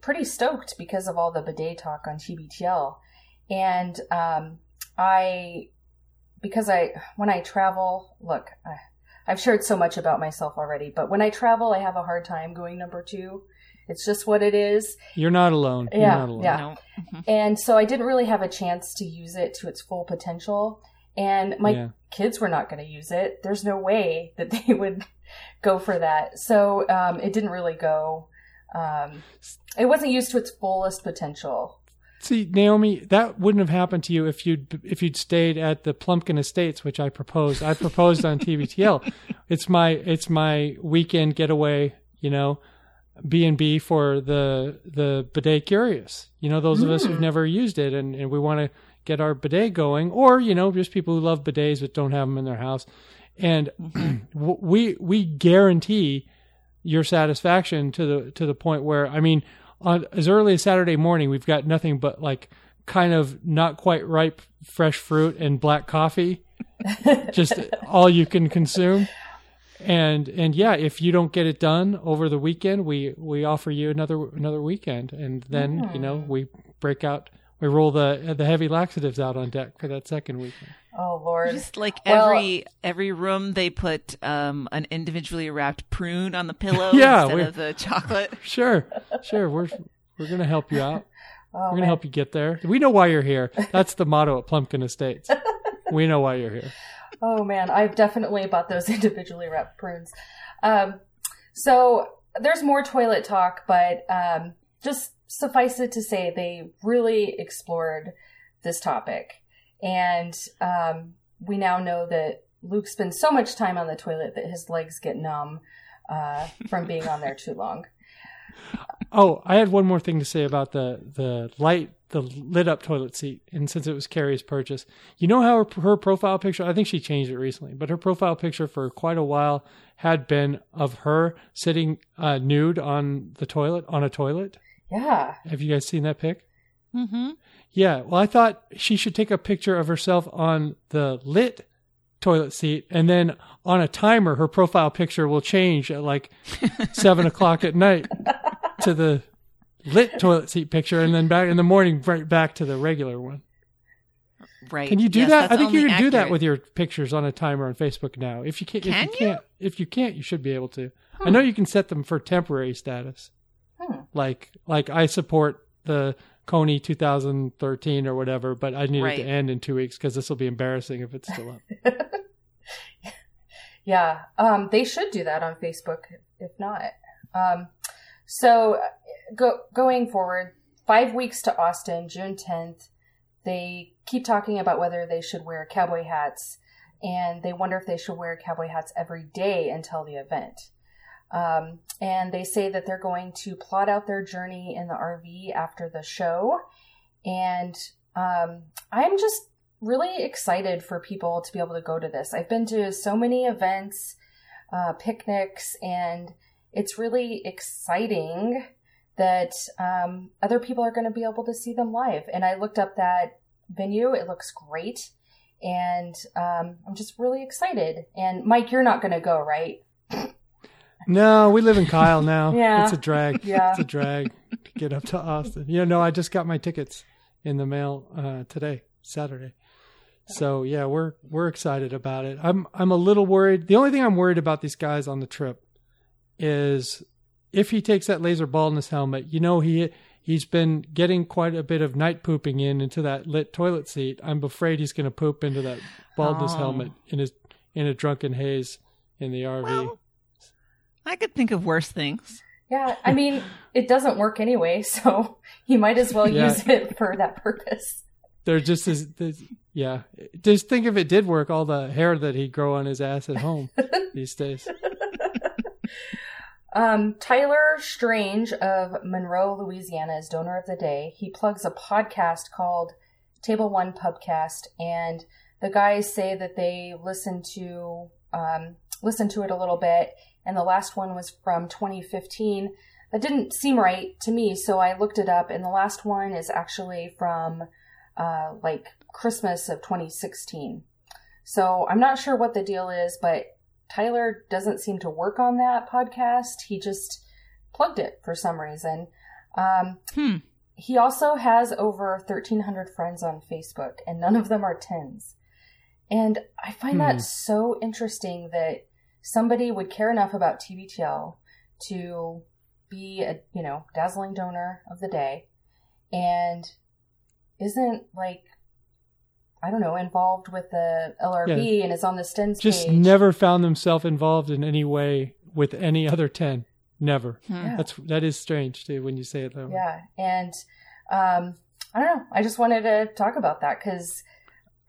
pretty stoked because of all the bidet talk on TBTL, and um, I because I when I travel, look, I, I've shared so much about myself already, but when I travel, I have a hard time going number two. It's just what it is. You're not alone. You're Yeah, not alone. yeah. No. And so I didn't really have a chance to use it to its full potential. And my Yeah. Kids were not going to use it. There's no way that they would go for that. So um, it didn't really go. Um, it wasn't used to its fullest potential. See, Naomi, that wouldn't have happened to you if you'd if you'd stayed at the Plumpkin Estates, which I proposed. I proposed on TBTL. It's my it's my weekend getaway, you know, B and B for the the bidet curious. You know, those of us who've Mm. never used it and, and we want to get our bidet going, or you know, just people who love bidets but don't have them in their house. And mm-hmm. w- we we guarantee your satisfaction to the to the point where I mean, on as early as Saturday morning, we've got nothing but like kind of not quite ripe fresh fruit and black coffee, just all you can consume. And and yeah, if you don't get it done over the weekend, we we offer you another another weekend, and then you know we break out, we roll the the heavy laxatives out on deck for that second weekend. Oh Lord. Just like Well- every every room, they put um, an individually wrapped prune on the pillow Yeah, instead we- of the chocolate. Sure, sure, we're we're gonna help you out. oh, We're gonna man. help you get there. We know why you're here. That's the motto at Plumpkin Estates. We know why you're here. Oh man, I've definitely bought those individually wrapped prunes. Um, so there's more toilet talk, but um, just suffice it to say they really explored this topic, and um, we now know that Luke spends so much time on the toilet that his legs get numb uh, from being on there too long. Oh, I had one more thing to say about the the light, the lit up toilet seat, and since it was Carrie's purchase, you know how her, her profile picture. I think she changed it recently, but her profile picture for quite a while had been of her sitting uh, nude on the toilet on a toilet. Yeah, Have you guys seen that pic? Mm-hmm. Yeah. Well, I thought she should take a picture of herself on the lit toilet seat, and then on a timer, her profile picture will change at like seven o'clock at night to the lit toilet seat picture, and then back in the morning, right back to the regular one. Right. Can you do Yes, that? I think you can do that with your pictures on a timer on Facebook now. If you can't, if you you? can't, if you can't, you should be able to. I know you can set them for temporary status. Hmm. Like, like I support the Kony 2013 or whatever, but I need it to end in two weeks because this will be embarrassing if it's still up. Yeah, um, they should do that on Facebook. If not, um, so uh, go, going forward, five weeks to Austin, June tenth. They keep talking about whether they should wear cowboy hats, and they wonder if they should wear cowboy hats every day until the event. Um, and they say that they're going to plot out their journey in the RV after the show. And um, I'm just really excited for people to be able to go to this. I've been to so many events, uh, picnics, and it's really exciting that um, other people are going to be able to see them live. And I looked up that venue, it looks great. And um, I'm just really excited. And Mike, you're not going to go, right? No, we live in Kyle now. Yeah. It's a drag. Yeah. It's a drag to get up to Austin. Yeah, no, I just got my tickets in the mail uh, today, Saturday. So yeah, we're we're excited about it. I'm I'm a little worried. The only thing I'm worried about these guys on the trip is if he takes that laser baldness helmet. You know he he's been getting quite a bit of night pooping in into that lit toilet seat. I'm afraid he's going to poop into that baldness Oh. helmet in his in a drunken haze in the RV. Well, I could think of worse things. Yeah, I mean, it doesn't work anyway, so you might as well Yeah. use it for that purpose. They're just as, yeah. Just think if it did work, all the hair that he'd grow on his ass at home these days. Um, Tyler Strange of Monroe, Louisiana is donor of the day. He plugs a podcast called Table One Pubcast, and the guys say that they listen to um, listen to it a little bit, and the last one was from 2015. That didn't seem right to me, so I looked it up, and the last one is actually from uh, like Christmas of 2016. So I'm not sure what the deal is, but Tyler doesn't seem to work on that podcast. He just plugged it for some reason. Um, Hmm. He also has over 1,300 friends on Facebook, and none of them are tens. And I find Hmm. that so interesting that somebody would care enough about TBTL to be a you know dazzling donor of the day, and isn't like I don't know involved with the LRB and is on the Stens Just page. never found themselves involved in any way with any other 10. Never. Hmm. Yeah. That's that is strange too when you say it that way. Yeah, and um, I don't know. I just wanted to talk about that because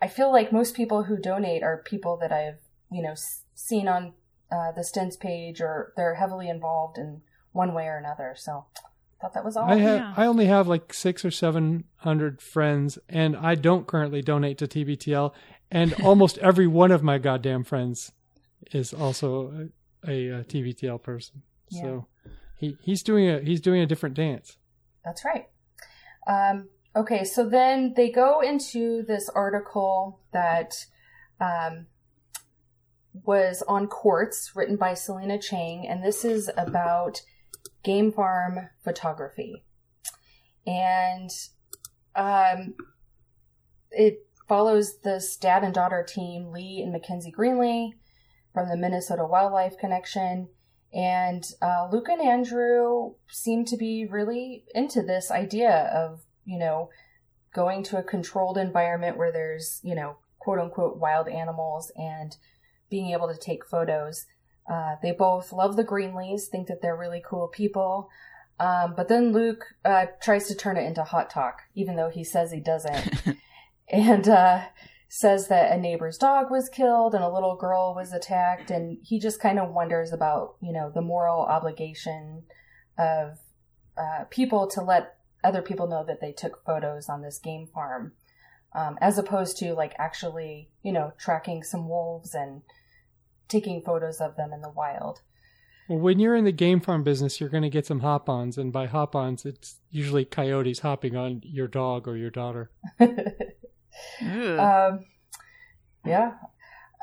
I feel like most people who donate are people that I've you know seen on uh, the Stens page or they're heavily involved in one way or another. So I thought that was all. I have yeah. I only have like six or seven hundred friends, and I don't currently donate to TBTL. And almost every one of my goddamn friends is also a, a, uh TBTL person. So he he's doing a he's doing a different dance. That's right. Um, okay, so then they go into this article that um, was on Quartz, written by Selena Chang, and this is about game farm photography. And um, it follows this dad and daughter team, Lee and Mackenzie Greenlee, from the Minnesota Wildlife Connection. And uh, Luke and Andrew seem to be really into this idea of, you know, going to a controlled environment where there's, you know, quote unquote wild animals and being able to take photos. Uh, they both love the Greenlees, think that they're really cool people. Um, but then Luke uh, tries to turn it into hot talk, even though he says he doesn't. and uh, says that a neighbor's dog was killed and a little girl was attacked and he just kind of wonders about you know the moral obligation of uh, people to let other people know that they took photos on this game farm um, as opposed to like actually you know tracking some wolves and taking photos of them in the wild Well, when you're in the game farm business, you're going to get some hop-ons, and by hop-ons, it's usually coyotes hopping on your dog or your daughter. Ooh. Um, yeah.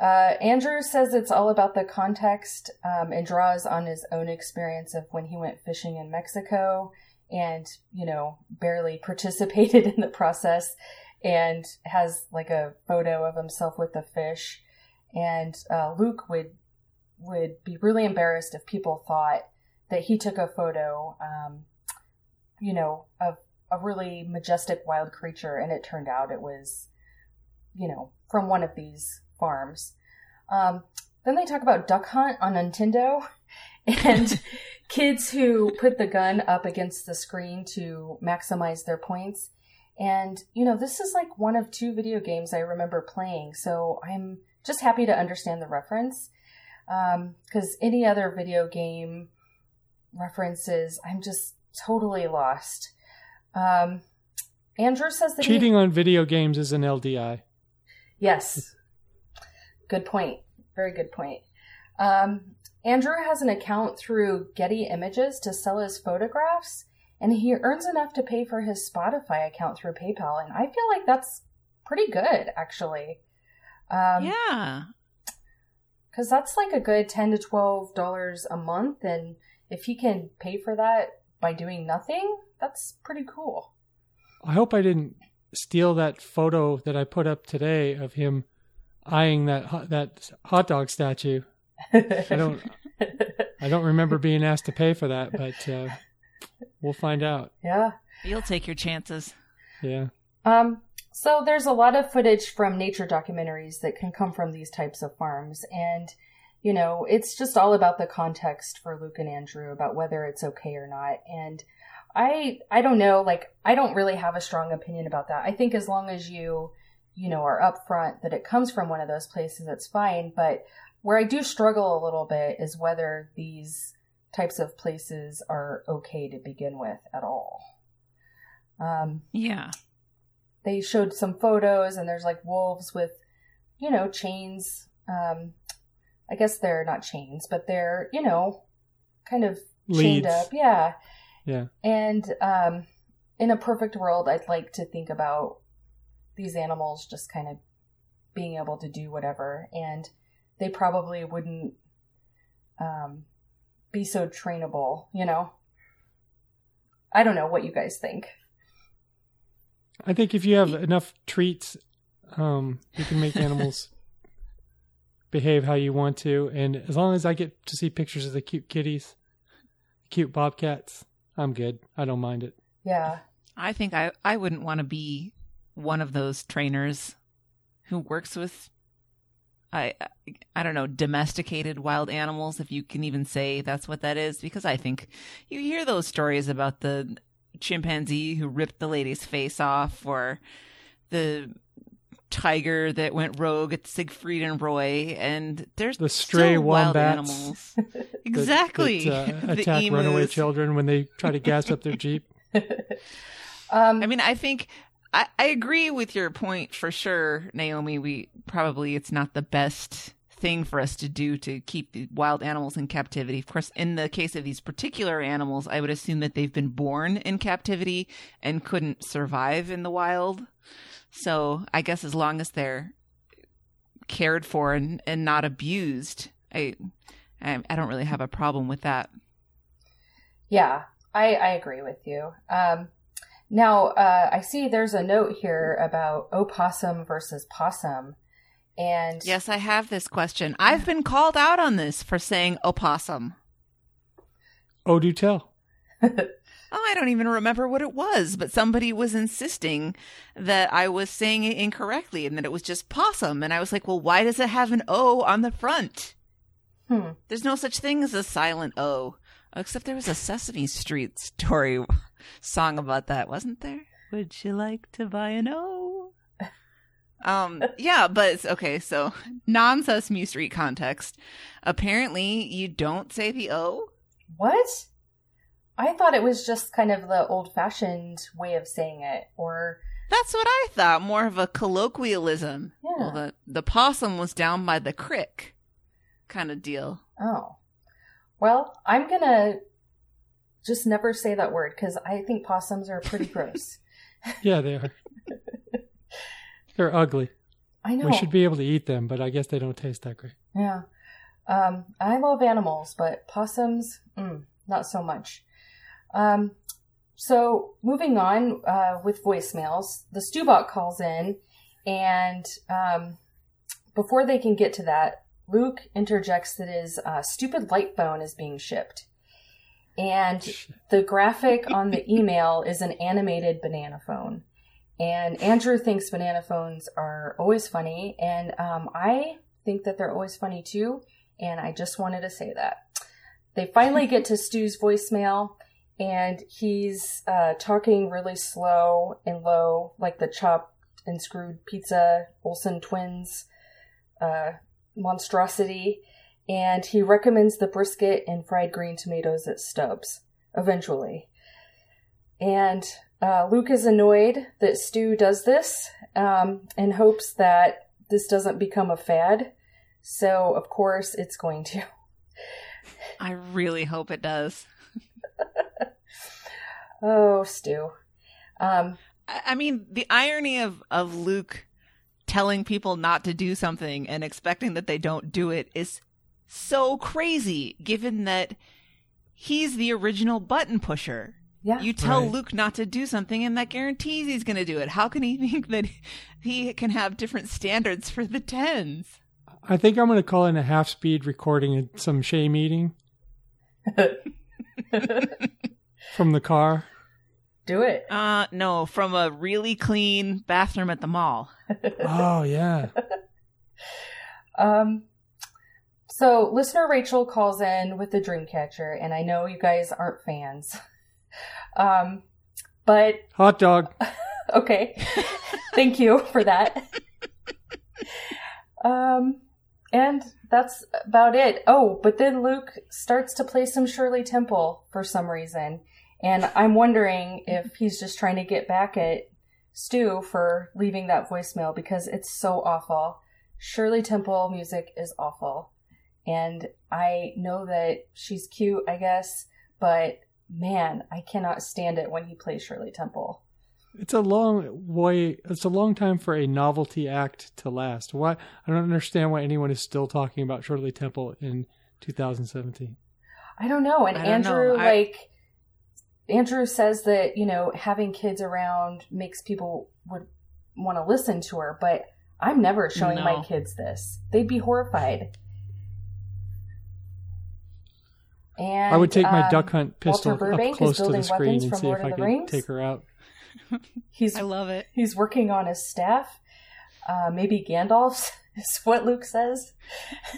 Uh, Andrew says it's all about the context um, and draws on his own experience of when he went fishing in Mexico and, you know, barely participated in the process and has like a photo of himself with the fish. And uh, Luke would would be really embarrassed if people thought that he took a photo, um, you know, of a really majestic wild creature, and it turned out it was, you know, from one of these farms. Um, then they talk about duck hunt on Nintendo and kids who put the gun up against the screen to maximize their points. And, you know, this is like one of two video games I remember playing, so I'm just happy to understand the reference. Because any other video game references, I'm just totally lost. Um, Andrew says that he- Cheating on video games is an LDI. Yes. Good point. Very good point. Um, Andrew has an account through Getty Images to sell his photographs, and he earns enough to pay for his Spotify account through PayPal. And I feel like that's pretty good, actually. Um, yeah. Because that's like a good ten to twelve dollars a month, and if he can pay for that by doing nothing, that's pretty cool. I hope I didn't steal that photo that I put up today of him eyeing that hot, that hot dog statue. I don't I don't remember being asked to pay for that, but uh, we'll find out. yeah. You'll take your chances. Yeah. Um, so there's a lot of footage from nature documentaries that can come from these types of farms, and you know, it's just all about the context for Luke and Andrew about whether it's okay or not. And I, I don't know, like I don't really have a strong opinion about that. I think as long as you, you know, are upfront that it comes from one of those places, it's fine. But where I do struggle a little bit is whether these types of places are okay to begin with at all. Um, Yeah. They showed some photos and there's like wolves with you know chains um i guess they're not chains but they're you know kind of chained up. Yeah. Yeah. and um in a perfect world i'd like to think about these animals just kind of being able to do whatever and they probably wouldn't um be so trainable you know? I don't know what you guys think I think if you have enough treats, um, you can make animals behave how you want to. And as long as I get to see pictures of the cute kitties, the cute bobcats, I'm good. I don't mind it. yeah I think I, I wouldn't want to be one of those trainers who works with I I don't know domesticated wild animals if you can even say that's what that is because I think you hear those stories about the chimpanzee who ripped the lady's face off or the tiger that went rogue at Siegfried and Roy and there's The stray still wild wombats animals that- exactly that, uh, The attack runaway children when they try to gas up their jeep. um I mean, I think I, I agree with your point for sure, Naomi. We probably it's not the best thing for us to do to keep wild animals in captivity. Of course, in the case of these particular animals, I would assume that they've been born in captivity and couldn't survive in the wild. So I guess as long as they're cared for and, and not abused, I, I I don't really have a problem with that. Yeah, I, I agree with you. Um, now, uh, I see there's a note here about opossum versus possum. And Yes, I have this question. I've been called out on this for saying opossum. Oh, do tell. Oh, I don't even remember what it was, but somebody was insisting that I was saying it incorrectly and that it was just possum. And I was like, well, why does it have an O on the front? Hmm. There's no such thing as a silent O. Except there was a Sesame Street story song about that, wasn't there? Would you like to buy an O? Um, yeah, but it's- okay, so non Sesame Street context. Apparently, you don't say the O. what? I thought it was just kind of the old fashioned way of saying it. Or, That's what I thought. More of a colloquialism. Yeah. Well, the the possum was down by the crick, kind of deal. oh. Well, I'm going to just never say that word because I think possums are pretty gross. Yeah, they are. They're ugly. I know. We should be able to eat them, but I guess they don't taste that great. Yeah. Um, I love animals, but possums, mm, not so much. Um, so moving on uh, with voicemails, the Stewbot calls in, and um, before they can get to that, Luke interjects that his uh, stupid light phone is being shipped. And the graphic on the email is an animated banana phone. And Andrew thinks banana phones are always funny, and um, I think that they're always funny too. And I just wanted to say that. They finally get to Stu's voicemail, and he's uh, talking really slow and low, like the chopped and screwed pizza Olsen twins uh, monstrosity. And he recommends the brisket and fried green tomatoes at Stubb's eventually. And uh, Luke is annoyed that Stu does this um, and hopes that this doesn't become a fad. So, of course, it's going to. I really hope it does. Oh, Stu. Um, I I mean, the irony of of Luke telling people not to do something and expecting that they don't do it is so crazy. Given that he's the original button pusher. Yeah. You tell Right. Luke not to do something, and that guarantees he's going to do it. How can he think that he can have different standards for the tens? I think I'm going to call in a half speed recording of some shame eating from the car. do it. Uh, no, from a really clean bathroom at the mall. Oh, yeah. Um, so listener Rachel calls in with the dream catcher and I know you guys aren't fans. Um, but Hot dog. okay, thank you for that. Um, And that's about it. Oh, but then Luke starts to play some Shirley Temple for some reason. And I'm wondering if he's just trying to get back at Stu for leaving that voicemail because it's so awful. Shirley Temple music is awful. And I know that she's cute, I guess, but man, I cannot stand it when he plays Shirley Temple. It's a long way. It's a long time for a novelty act to last. Why? I don't understand why anyone is still talking about Shirley Temple in 2017. I don't know. And don't Andrew, know. I- like, Andrew says that you know having kids around makes people would want to listen to her, but I'm never showing my kids this. They'd be horrified. And I would take my um, duck hunt pistol up close to the screen and see Lord if I the could Rings. take her out. He's I love it. he's working on his staff. Uh, maybe Gandalf's is what Luke says.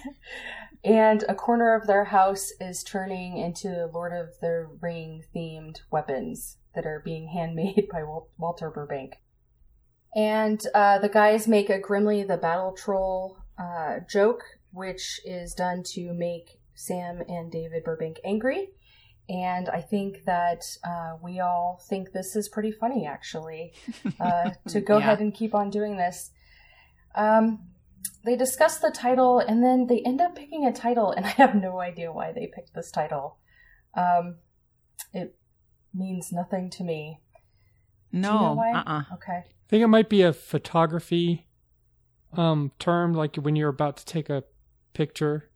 and a corner of their house is turning into Lord of the Ring themed weapons that are being handmade by Walter Burbank. And uh, the guys make a Grimly the Battle Troll uh, joke, which is done to make Sam and David Burbank angry. And I think that uh, we all think this is pretty funny, actually, uh, to go Yeah. ahead and keep on doing this. Um, they discuss the title, and then they end up picking a title, and I have no idea why they picked this title. Um, it means nothing to me. No. You know why? Uh-uh. Okay. I think it might be a photography um, term, like when you're about to take a picture,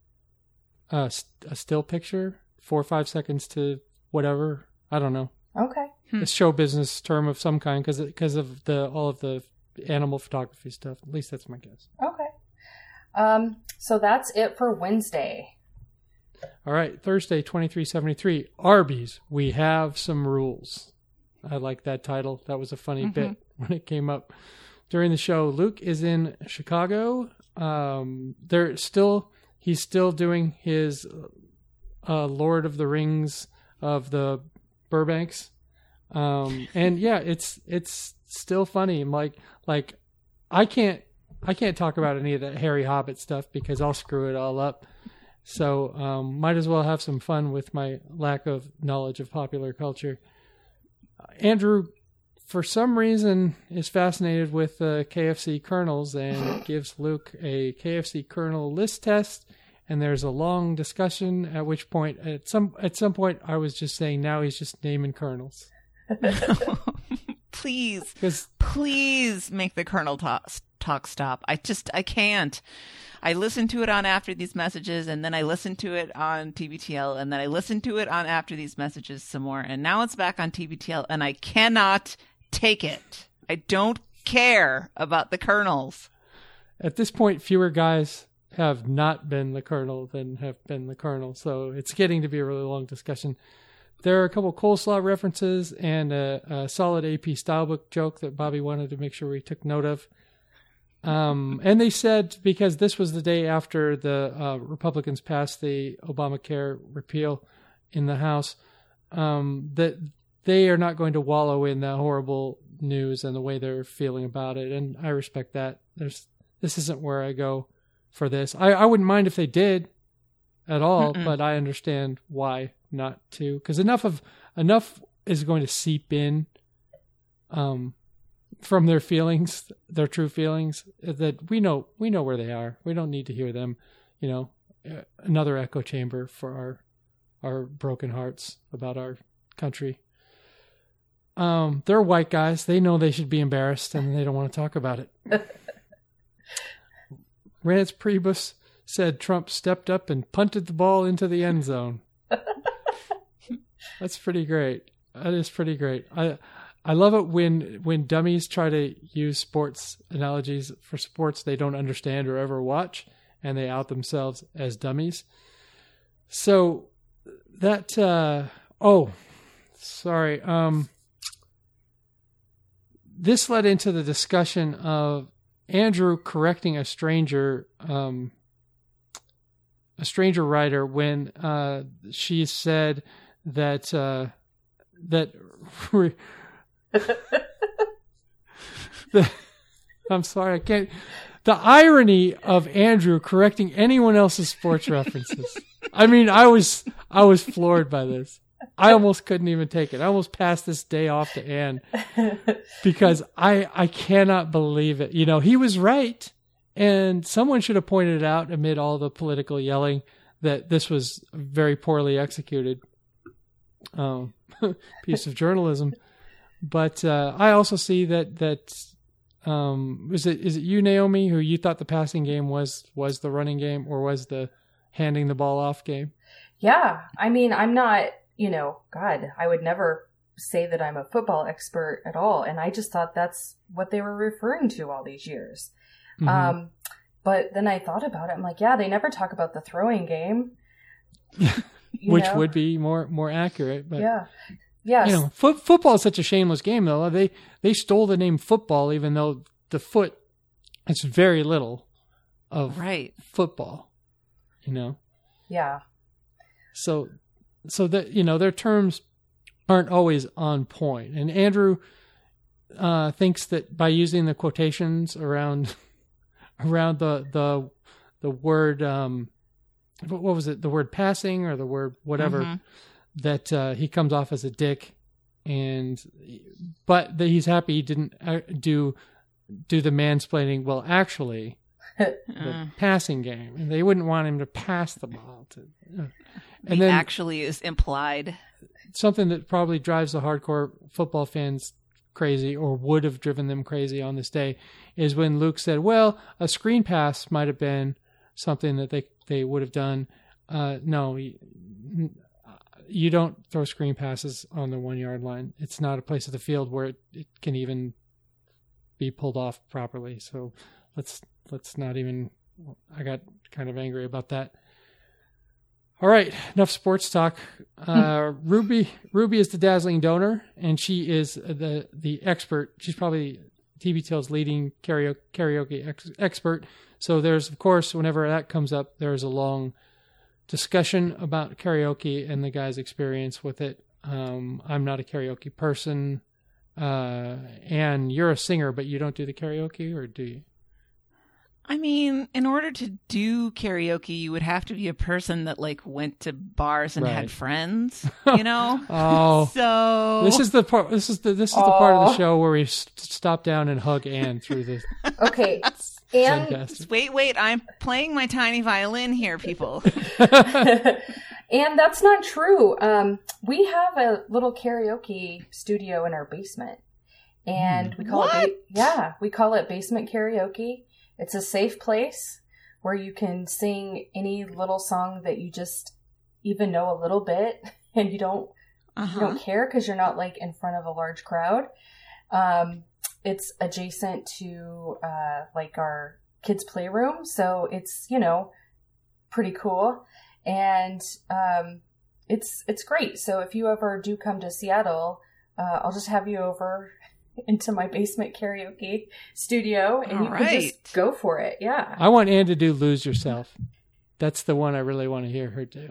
uh, st- a still picture, four or five seconds to whatever. I don't know. Okay. Hmm. It's show business term of some kind because because of the all of the animal photography stuff. At least that's my guess. Okay. Um, so that's it for Wednesday. All right, Thursday, 2373. Arby's, we have some rules. I like that title. That was a funny bit when it came up during the show. Luke is in Chicago. Um, they're still, he's still doing his uh, Lord of the Rings of the Burbanks. Um, and yeah, it's, it's still funny. Like, like I can't, I can't talk about any of that Harry Hobbit stuff because I'll screw it all up. So um, might as well have some fun with my lack of knowledge of popular culture. Andrew, for some reason, is fascinated with uh, KFC colonels and gives Luke a KFC colonel list test. And there's a long discussion. At which point, at some at some point, I was just saying, now he's just naming colonels Please, because please make the colonel talk, talk stop. I just, I can't. I listened to it on After These Messages, and then I listened to it on TBTL, and then I listened to it on After These Messages some more, and now it's back on TBTL, and I cannot take it. I don't care about the Colonels. at this point, fewer guys have not been the colonel than have been the colonel. So it's getting to be a really long discussion. There are a couple coleslaw references and a, a solid AP stylebook joke that Bobby wanted to make sure we took note of. Um, and they said because this was the day after the uh, Republicans passed the Obamacare repeal in the House, um, that they are not going to wallow in the horrible news and the way they're feeling about it. And I respect that. There's this isn't where I go for this. I, I wouldn't mind if they did at all, Mm-mm. but I understand why not to. Because enough of enough is going to seep in um, from their feelings, their true feelings, that we know we know where they are. We don't need to hear them. You know, another echo chamber for our our broken hearts about our country. Um, they're white guys. They know they should be embarrassed, and they don't want to talk about it. Reince Priebus said Trump stepped up and punted the ball into the end zone. That's pretty great. That is pretty great. I I love it when when dummies try to use sports analogies for sports they don't understand or ever watch, and they out themselves as dummies. So that uh, oh, sorry. Um, this led into the discussion of Andrew correcting a stranger, um, a stranger writer when uh, she said that uh, that. that I'm sorry, I can't. the irony of Andrew correcting anyone else's sports references. I mean, I was I was floored by this. I almost couldn't even take it. I almost passed this day off to Anne because I I cannot believe it. You know, he was right, and someone should have pointed it out amid all the political yelling that this was very poorly executed um, piece of journalism. But uh, I also see that that um, is it is it you Naomi who you thought the passing game was was the running game or was the handing the ball off game? Yeah, I mean, I'm not, you know, God, I would never say that I'm a football expert at all, and I just thought that's what they were referring to all these years. Mhm. Um, but then I thought about it. I'm like, yeah, they never talk about the throwing game, Which know? would be more more accurate, but yeah, yes, you know, foot, football is such a shameless game though. They they stole the name football even though the foot it's very little of Right. football. You know. yeah, So so that you know, their terms aren't always on point. And Andrew uh, thinks that by using the quotations around around the the the word um what was it the word passing or the word whatever Mhm. that uh, he comes off as a dick and but that he's happy he didn't uh, do do the mansplaining well actually the Mm. passing game and they wouldn't want him to pass the ball to uh, and then actually is implied. something that probably drives the hardcore football fans crazy or would have driven them crazy on this day is when Luke said, "Well, a screen pass might have been something that they they would have done." Uh, no, you, you don't throw screen passes on the one yard line. It's not a place of the field where it, it can even be pulled off properly. So let's let's not even. I got kind of angry about that. All right, enough sports talk. Uh, Ruby Ruby is the dazzling donor, and she is the the expert. She's probably TBTL's leading karaoke, karaoke ex- expert. So there's of course whenever that comes up, there's a long discussion about karaoke and the guy's experience with it. Um, I'm not a karaoke person, uh, and you're a singer, but you don't do the karaoke, or do you? I mean, in order to do karaoke, you would have to be a person that like went to bars and Right. had friends, you know? Oh, so this is the part. This is the this is the part of the show where we s- stop down and hug Anne through the okay, Anne. Zencaster. wait, wait, I'm playing my tiny violin here, people. and that's not true. Um, we have a little karaoke studio in our basement, and we call it ba- yeah, we call it basement karaoke. It's a safe place where you can sing any little song that you just even know a little bit, and you don't you Uh-huh. don't care because you're not like in front of a large crowd. Um, it's adjacent to uh, like our kids' playroom, so it's you know pretty cool, and um, it's it's great. So if you ever do come to Seattle, uh, I'll just have you over into my basement karaoke studio, and you can just go for it. Yeah. I want Anne to do "Lose Yourself." That's the one I really want to hear her do.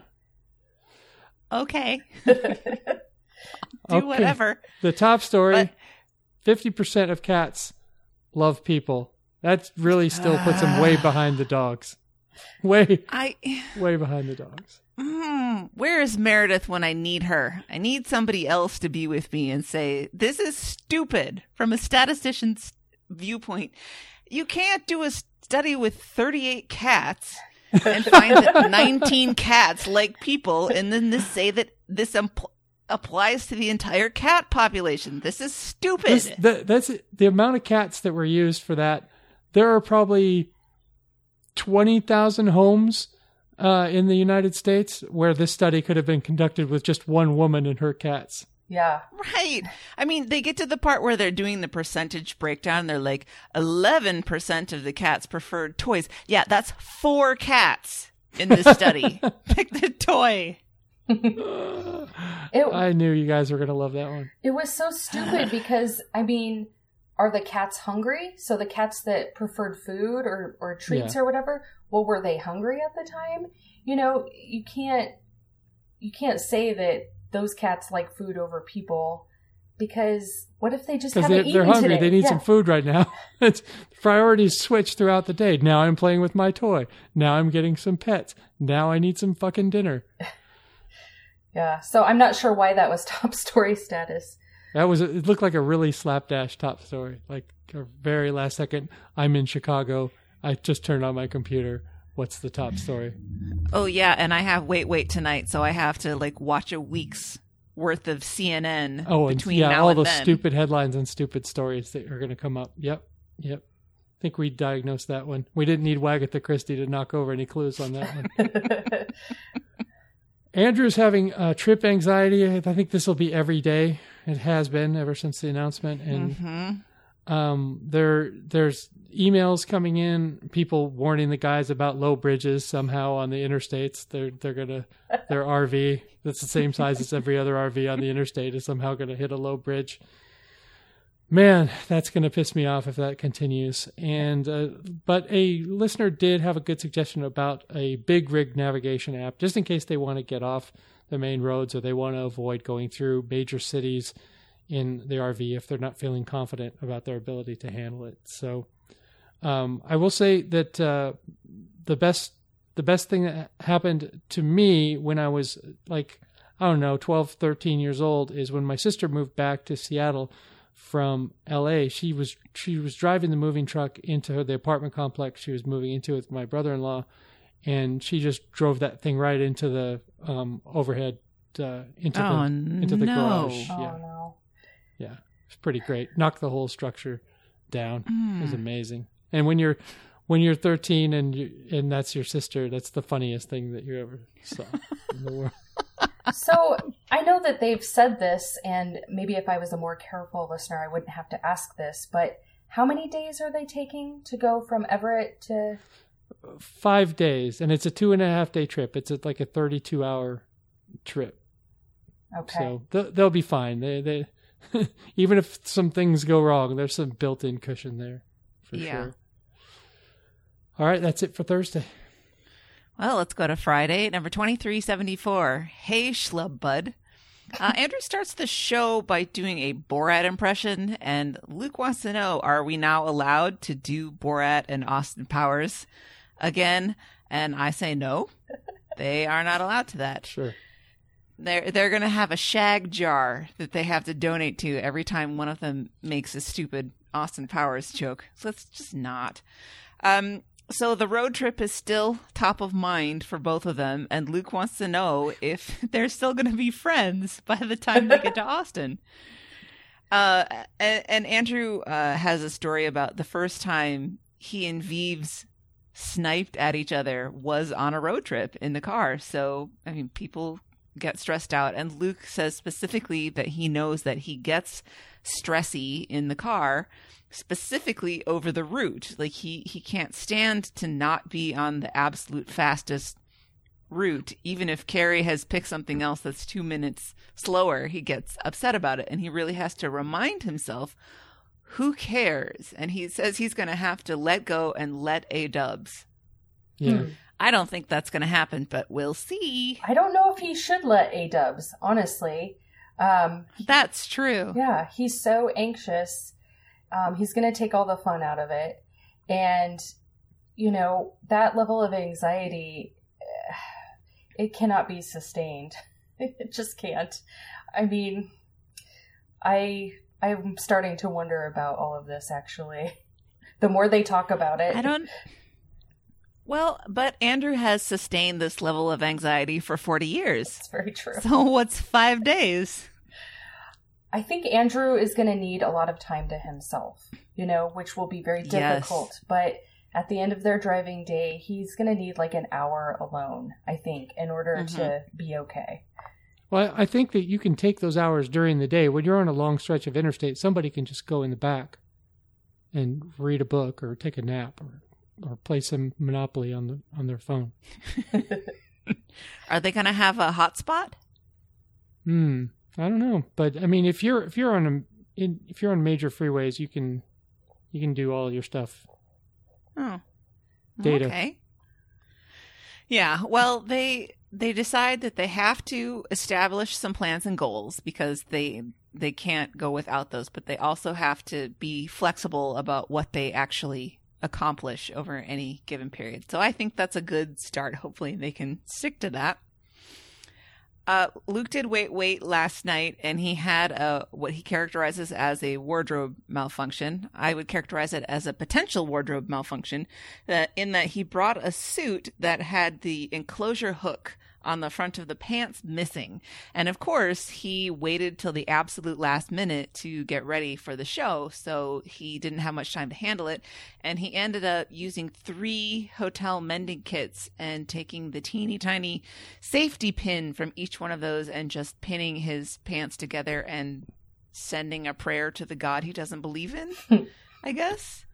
Okay. Do Okay. whatever. The top story: But- fifty percent of cats love people. That really still puts them way behind the dogs. Way, I way behind the dogs. Mm, where is Meredith when I need her? I need somebody else to be with me and say, this is stupid from a statistician's viewpoint. You can't do a study with 38 cats and find that 19 cats like people and then this say that this impl- applies to the entire cat population. This is stupid. This, that, that's the amount of cats that were used for that. There are probably twenty thousand homes uh, in the United States where this study could have been conducted with just one woman and her cats. yeah. Right. I mean, they get to the part where they're doing the percentage breakdown. They're like, 11% of the cats preferred toys. Yeah, that's four cats in this study. Pick the toy. It, I knew you guys were going to love that one. It was so stupid because I mean, are the cats hungry? So the cats that preferred food or or treats Yeah. or whatever, well, were they hungry at the time? You know, you can't you can't say that those cats like food over people because what if they just haven't they, they're hungry. today? They need Yeah. some food right now. it's, priorities switch throughout the day. Now I'm playing with my toy. Now I'm getting some pets. Now I need some fucking dinner. Yeah. So I'm not sure why that was top story status. That was it looked like a really slapdash top story. Like a very last second, I'm in Chicago. I just turned on my computer. What's the top story? Oh yeah, and I have wait wait tonight, so I have to like watch a week's worth of CNN Oh, and between yeah, now all and those then. stupid headlines and stupid stories that are going to come up. Yep, yep. I think we diagnosed that one. We didn't need Wagatha Christie to knock over any clues on that one. Andrew's having uh, trip anxiety. I think this will be every day. It has been ever since the announcement, and Mhm. Um, there there's emails coming in, people warning the guys about low bridges somehow on the interstates. They're they're gonna their RV that's the same size as every other RV on the interstate is somehow gonna hit a low bridge. Man, that's gonna piss me off if that continues. And uh, but a listener did have a good suggestion about a big rig navigation app, just in case they want to get off the main roads or they want to avoid going through major cities in the RV if they're not feeling confident about their ability to handle it. So um, I will say that uh, the best the best thing that happened to me when I was like I don't know 12 13 years old is when my sister moved back to Seattle from LA she was she was driving the moving truck into the apartment complex she was moving into with my brother-in-law and she just drove that thing right into the um, overhead uh, into Oh, the into the no. garage oh yeah no. Yeah, it's pretty great. Knocked the whole structure down. It was Mm. amazing. And when you're when you're 13 and you and that's your sister, that's the funniest thing that you ever saw in the world. So I know that they've said this, and maybe if I was a more careful listener, I wouldn't have to ask this. But how many days are they taking to go from Everett to? Five days, and it's a two and a half day trip. It's like a 32 hour trip, Okay. so they'll, they'll be fine. They they even if some things go wrong, there's some built-in cushion there for Yeah. sure. All right, that's it for Thursday. Well, let's go to Friday, number 2374. Hey, schlub bud. Uh, Andrew starts the show by doing a Borat impression, and Luke wants to know Are we now allowed to do Borat and Austin Powers again? And I say no. They are not allowed to that. Sure. They're they're gonna have a shag jar that they have to donate to every time one of them makes a stupid Austin Powers joke. So let's just not. Um, so the road trip is still top of mind for both of them, and Luke wants to know if they're still gonna be friends by the time they get to Austin. Uh, and, and Andrew uh, has a story about the first time he and Vives sniped at each other was on a road trip in the car. So I mean, people get stressed out, and Luke says specifically that he knows that he gets stressy in the car specifically over the route. Like he he can't stand to not be on the absolute fastest route. Even if Carrie has picked something else that's 2 minutes slower he gets upset about it. And he really has to remind himself who cares? And he says he's going to have to let go and let a dubs Yeah. Hmm. I don't think that's going to happen but we'll see I don't know if he should let A Dubs. Honestly, um, that's true yeah, he's so anxious. Um, he's going to take all the fun out of it, and you know that level of anxiety, eh, it cannot be sustained. It just can't. I mean, I I'm starting to wonder about all of this. Actually, the more they talk about it, I don't. Well, but Andrew has sustained this level of anxiety for 40 years. It's very true. So what's five days? I think Andrew is going to need a lot of time to himself, you know, which will be very Yes. difficult. But at the end of their driving day, he's going to need like an hour alone, I think, in order Mhm. to be okay. Well, I think that you can take those hours during the day. When you're on a long stretch of interstate, somebody can just go in the back and read a book or take a nap or, or play some Monopoly on the on their phone. Are they going to have a hotspot? Hmm. I don't know, but I mean, if you're if you're on a in, if you're on major freeways, you can you can do all your stuff. Oh, Data. Okay. Yeah. Well, they they decide that they have to establish some plans and goals because they they can't go without those, but they also have to be flexible about what they actually accomplish over any given period. So I think that's a good start. Hopefully they can stick to that. Uh, Luke did wait, wait last night, and he had a what he characterizes as a wardrobe malfunction. I would characterize it as a potential wardrobe malfunction, in that he brought a suit that had the enclosure hook on the front of the pants missing. And of course, he waited till the absolute last minute to get ready for the show, so he didn't have much time to handle it. And he ended up using three hotel mending kits and taking the teeny tiny safety pin from each one of those and just pinning his pants together and sending a prayer to the God he doesn't believe in, I guess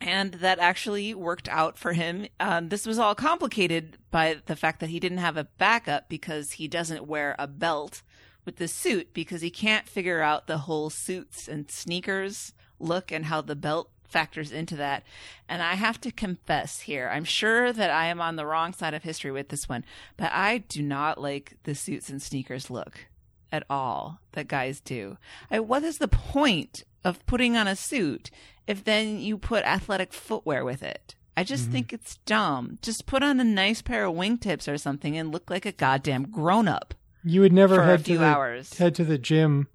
and that actually worked out for him. Um, this was all complicated by the fact that he didn't have a backup because he doesn't wear a belt with the suit because he can't figure out the whole suits and sneakers look and how the belt factors into that. And I have to confess here, I'm sure that I am on the wrong side of history with this one, but I do not like the suits and sneakers look at all that guys do. I, what is the point of putting on a suit if then you put athletic footwear with it. I just mm-hmm. think it's dumb. Just put on a nice pair of wingtips or something and look like a goddamn grown up. You would never head to the, hours. head to the gym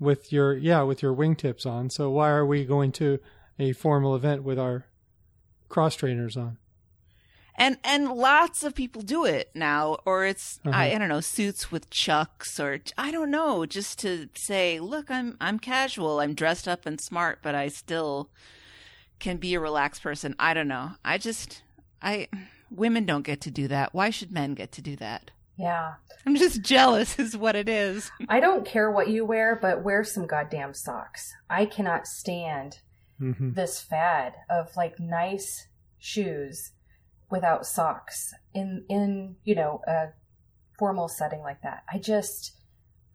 with your yeah with your wingtips on. So why are we going to a formal event with our cross trainers on? And and lots of people do it now or it's uh-huh. I, I, don't know suits with chucks or i don't know just to say look i'm i'm casual. I'm dressed up and smart but i still can be a relaxed person. I don't know. I just i women don't get to do that. Why should men get to do that? Yeah. I'm just jealous is what it is. I don't care what you wear but wear some goddamn socks. I cannot stand mm-hmm. this fad of like nice shoes without socks in in you know a formal setting like that. I just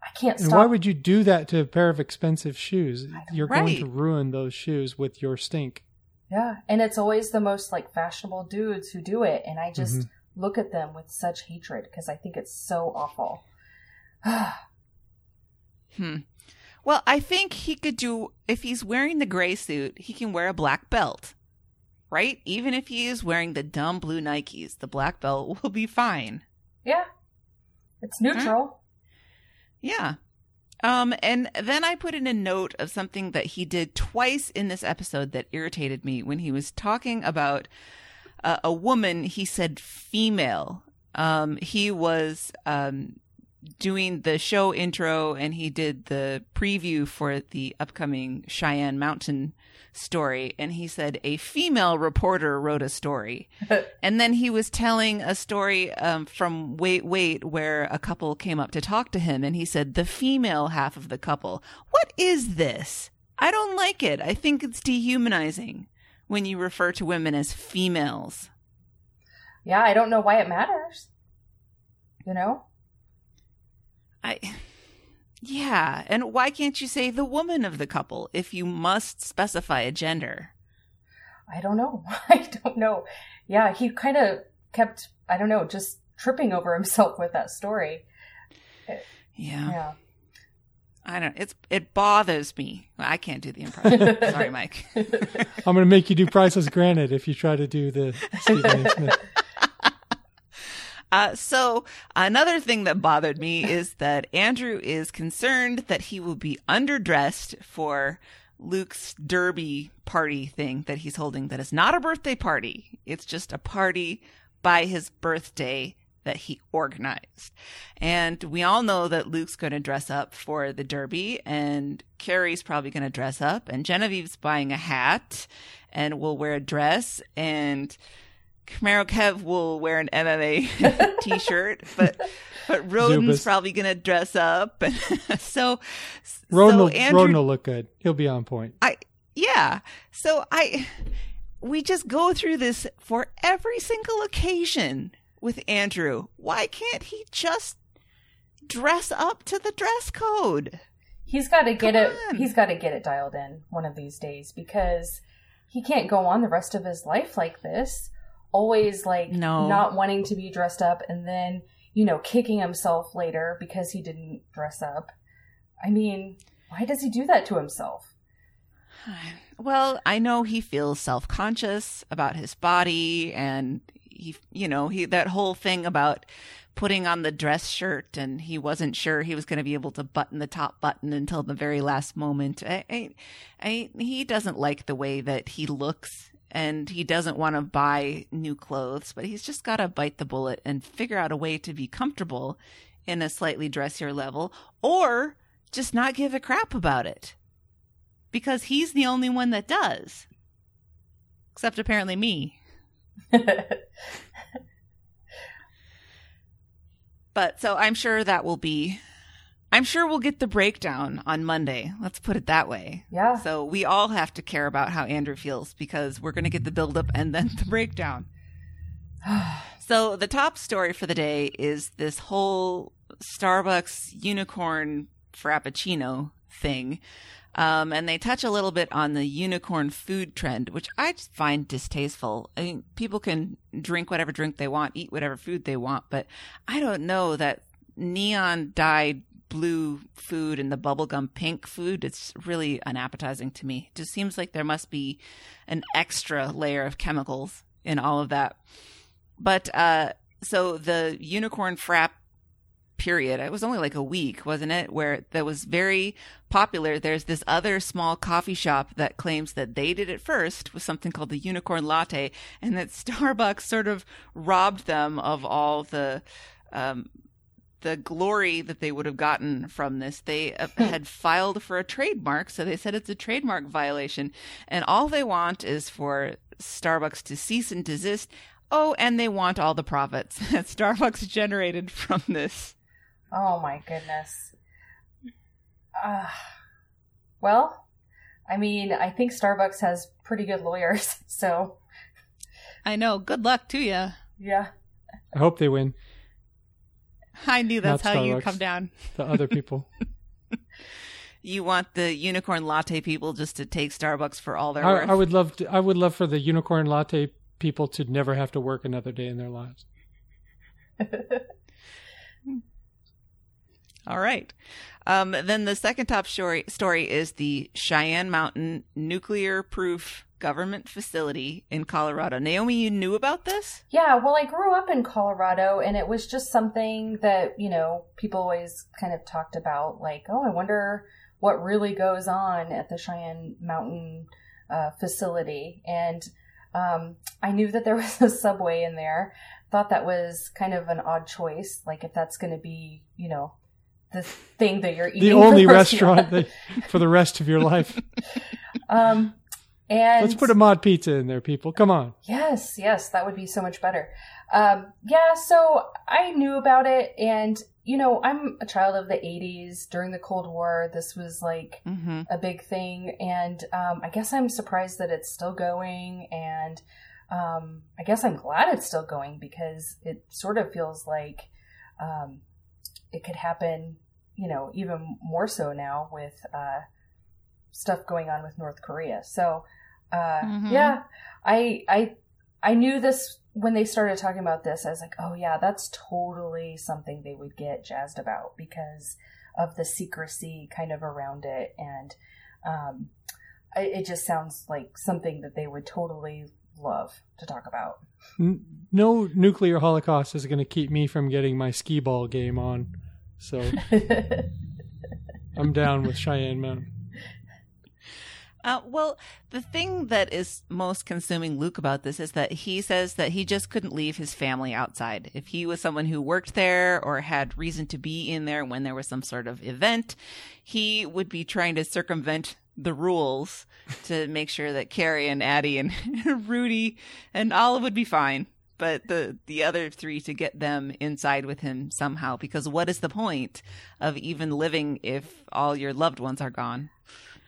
I can't stop. And why would you do that to a pair of expensive shoes? You're right. going to ruin those shoes with your stink. Yeah, and it's always the most like fashionable dudes who do it, and I just mm-hmm. look at them with such hatred because I think it's so awful. hmm. Well, I think he could do if he's wearing the gray suit, he can wear a black belt right? Even if he is wearing the dumb blue Nikes, the black belt will be fine. Yeah. It's neutral. Yeah. Um, and then I put in a note of something that he did twice in this episode that irritated me when he was talking about uh, a woman. He said female. Um, he was um, doing the show intro and he did the preview for the upcoming Cheyenne Mountain story and he said a female reporter wrote a story. And then he was telling a story um, from wait wait where a couple came up to talk to him and he said the female half of the couple. What is this? I don't like it. I think it's dehumanizing when you refer to women as females. Yeah i don't know why it matters you know i yeah, and why can't you say the woman of the couple if you must specify a gender? I don't know. I don't know. Yeah, he kind of kept, I don't know, just tripping over himself with that story. Yeah. Yeah. I don't. It's it bothers me. I can't do the impression. Sorry, Mike. I'm going to make you do Priceless granite if you try to do the Stephen Smith. Uh, so another thing that bothered me is that Andrew is concerned that he will be underdressed for Luke's derby party thing that he's holding. That is not a birthday party. It's just a party by his birthday that he organized. And we all know that Luke's going to dress up for the Derby and Carrie's probably going to dress up and Genevieve's buying a hat and will wear a dress and Camaro Kev will wear an MMA t-shirt, but but Roden's probably gonna dress up, so Roden, so will, Andrew, Roden will look good. He'll be on point. I yeah. So I we just go through this for every single occasion with Andrew. Why can't he just dress up to the dress code? He's got to get Come it. On. He's got to get it dialed in one of these days because he can't go on the rest of his life like this always like no. not wanting to be dressed up and then, you know, kicking himself later because he didn't dress up. I mean, why does he do that to himself? Well, I know he feels self-conscious about his body and he you know, he that whole thing about putting on the dress shirt and he wasn't sure he was going to be able to button the top button until the very last moment. I, I, I, he doesn't like the way that he looks and he doesn't want to buy new clothes, but he's just got to bite the bullet and figure out a way to be comfortable in a slightly dressier level or just not give a crap about it because he's the only one that does. Except apparently me. but so I'm sure that will be I'm sure we'll get the breakdown on Monday. Let's put it that way. Yeah. So we all have to care about how Andrew feels because we're going to get the buildup and then the breakdown. so the top story for the day is this whole Starbucks unicorn frappuccino thing. Um, and they touch a little bit on the unicorn food trend, which I find distasteful. I mean, people can drink whatever drink they want, eat whatever food they want, but I don't know that neon dyed blue food and the bubblegum pink food, it's really unappetizing to me. It just seems like there must be an extra layer of chemicals in all of that. But uh, so the unicorn frap period. It was only like a week, wasn't it? Where that was very popular. There's this other small coffee shop that claims that they did it first with something called the unicorn latte and that Starbucks sort of robbed them of all the, um, the glory that they would have gotten from this. They uh, had filed for a trademark, so they said it's a trademark violation. And all they want is for Starbucks to cease and desist. Oh, and they want all the profits that Starbucks generated from this. Oh my goodness. Uh, well, I mean, I think Starbucks has pretty good lawyers, so. I know. Good luck to you. Yeah. I hope they win. I knew that's how you come down. The other people. You want the unicorn latte people just to take Starbucks for all their I, worth. I would love to. I would love for the unicorn latte people to never have to work another day in their lives. All right. Um, then the second top story story is the Cheyenne Mountain nuclear proof government facility in Colorado. Naomi, you knew about this? Yeah, well, I grew up in Colorado and it was just something that, you know, people always kind of talked about like, oh, I wonder what really goes on at the Cheyenne Mountain uh, facility. And um, I knew that there was a subway in there. Thought that was kind of an odd choice. Like, if that's going to be, you know, the thing that you're eating. The only rest restaurant that, for the rest of your life. Um, and Let's put a mod pizza in there, people. Come on. Yes, yes, that would be so much better. Um, yeah, so I knew about it, and you know, I'm a child of the '80s. During the Cold War, this was like Mm-hmm. a big thing, and um, I guess I'm surprised that it's still going, and um, I guess I'm glad it's still going because it sort of feels like um, it could happen, you know, even more so now with uh, stuff going on with North Korea. So, uh, Mhm. yeah, I I I knew this when they started talking about this. I was like, oh yeah, that's totally something they would get jazzed about because of the secrecy kind of around it, and um, I, it just sounds like something that they would totally love to talk about. N- no nuclear holocaust is going to keep me from getting my skee ball game on. So I'm down with Cheyenne Mountain. Uh, well, the thing that is most consuming Luke about this is that he says that he just couldn't leave his family outside. If he was someone who worked there or had reason to be in there when there was some sort of event, he would be trying to circumvent the rules to make sure that Carrie and Addie and Rudy and Olive would be fine. But the the other three to get them inside with him somehow, because what is the point of even living if all your loved ones are gone?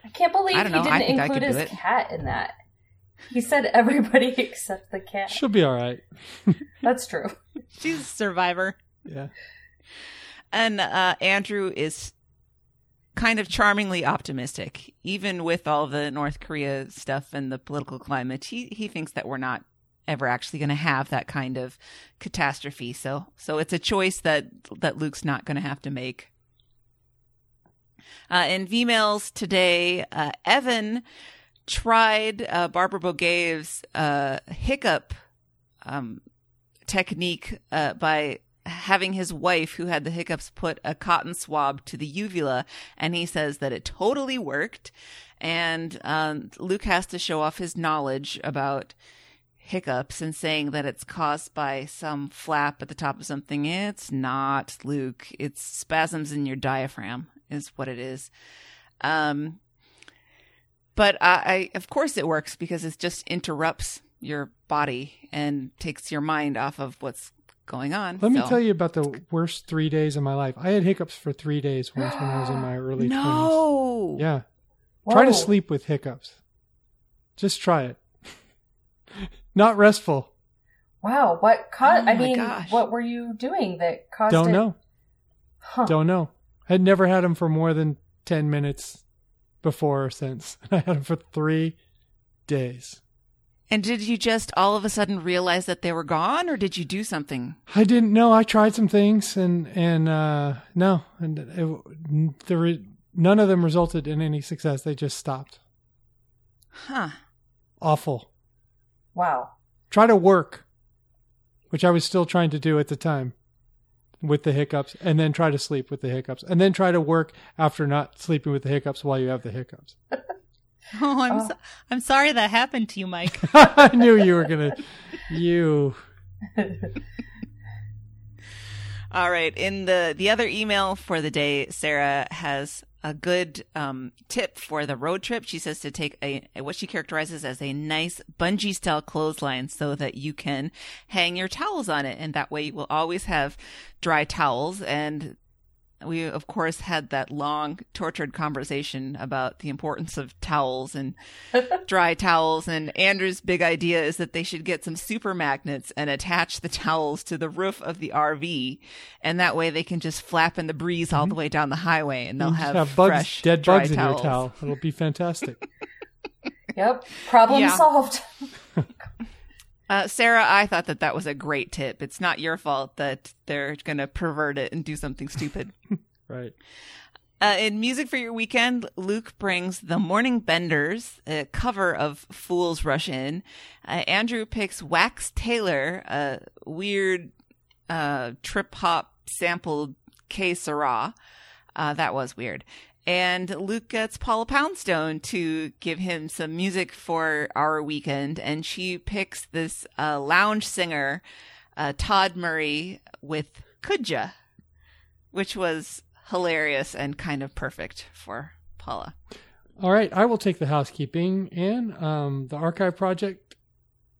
I can't believe I don't he know. I didn't think include could his cat in that. He said everybody except the cat. She'll be all right. That's true. She's a survivor. Yeah. And uh, Andrew is kind of charmingly optimistic, even with all the North Korea stuff and the political climate. He he thinks that we're not ever actually going to have that kind of catastrophe. So so it's a choice that that Luke's not going to have to make. Uh, in V-mails today, uh, Evan tried uh, Barbara Bogaev's uh, hiccup um, technique uh, by having his wife who had the hiccups put a cotton swab to the uvula and he says that it totally worked. And um, luke has to show off his knowledge about hiccups and saying that it's caused by some flap at the top of something. It's not luke. It's spasms in your diaphragm is what it is um, but I, I of course it works because it just interrupts your body and takes your mind off of what's going on. Let me tell you about the worst three days of my life. I had hiccups for three days once when I was in my early 20s. No. Yeah. Try to sleep with hiccups. Just try it. Not restful. Wow, what caused? Oh I mean, gosh. what were you doing that caused? It? Don't it? know. Huh. Don't know. I'd never had them for more than 10 minutes before or since. I had them for three days. And did you just all of a sudden realize that they were gone, or did you do something? I didn't know. I tried some things and, and, uh, no, and it, the re, none of them resulted in any success. They just stopped. Huh. Awful. Wow. Try to work, which I was still trying to do at the time with the hiccups, and then try to sleep with the hiccups, and then try to work after not sleeping with the hiccups while you have the hiccups. Oh, I'm Oh. So, I'm sorry that happened to you, Mike. I knew you were gonna. You. All right. In the the other email for the day, Sarah has a good um, tip for the road trip. She says to take a what she characterizes as a nice bungee style clothesline so that you can hang your towels on it, and that way you will always have dry towels. And we of course had that long tortured conversation about the importance of towels and dry towels and Andrew's big idea is that they should get some super magnets and attach the towels to the roof of the RV and that way they can just flap in the breeze all the mm-hmm. way down the highway and they'll You just have, bugs, fresh dead dry bugs towels. in your towel. It'll be fantastic. Yep. Problem Yeah. solved. Uh, Sarah, I thought that that was a great tip. It's not your fault that they're going to pervert it and do something stupid. right. Uh, in music for your weekend, Luke brings the Morning Benders, a cover of Fools Rush In. Uh, Andrew picks Wax Tailor, a weird uh, trip hop sampled Que Sera. Uh, that was weird. And Luke gets Paula Poundstone to give him some music for our weekend, and she picks this uh, lounge singer, uh, Todd Murray, with Kudja, which was hilarious and kind of perfect for Paula. All right, I will take the housekeeping and um, the archive project.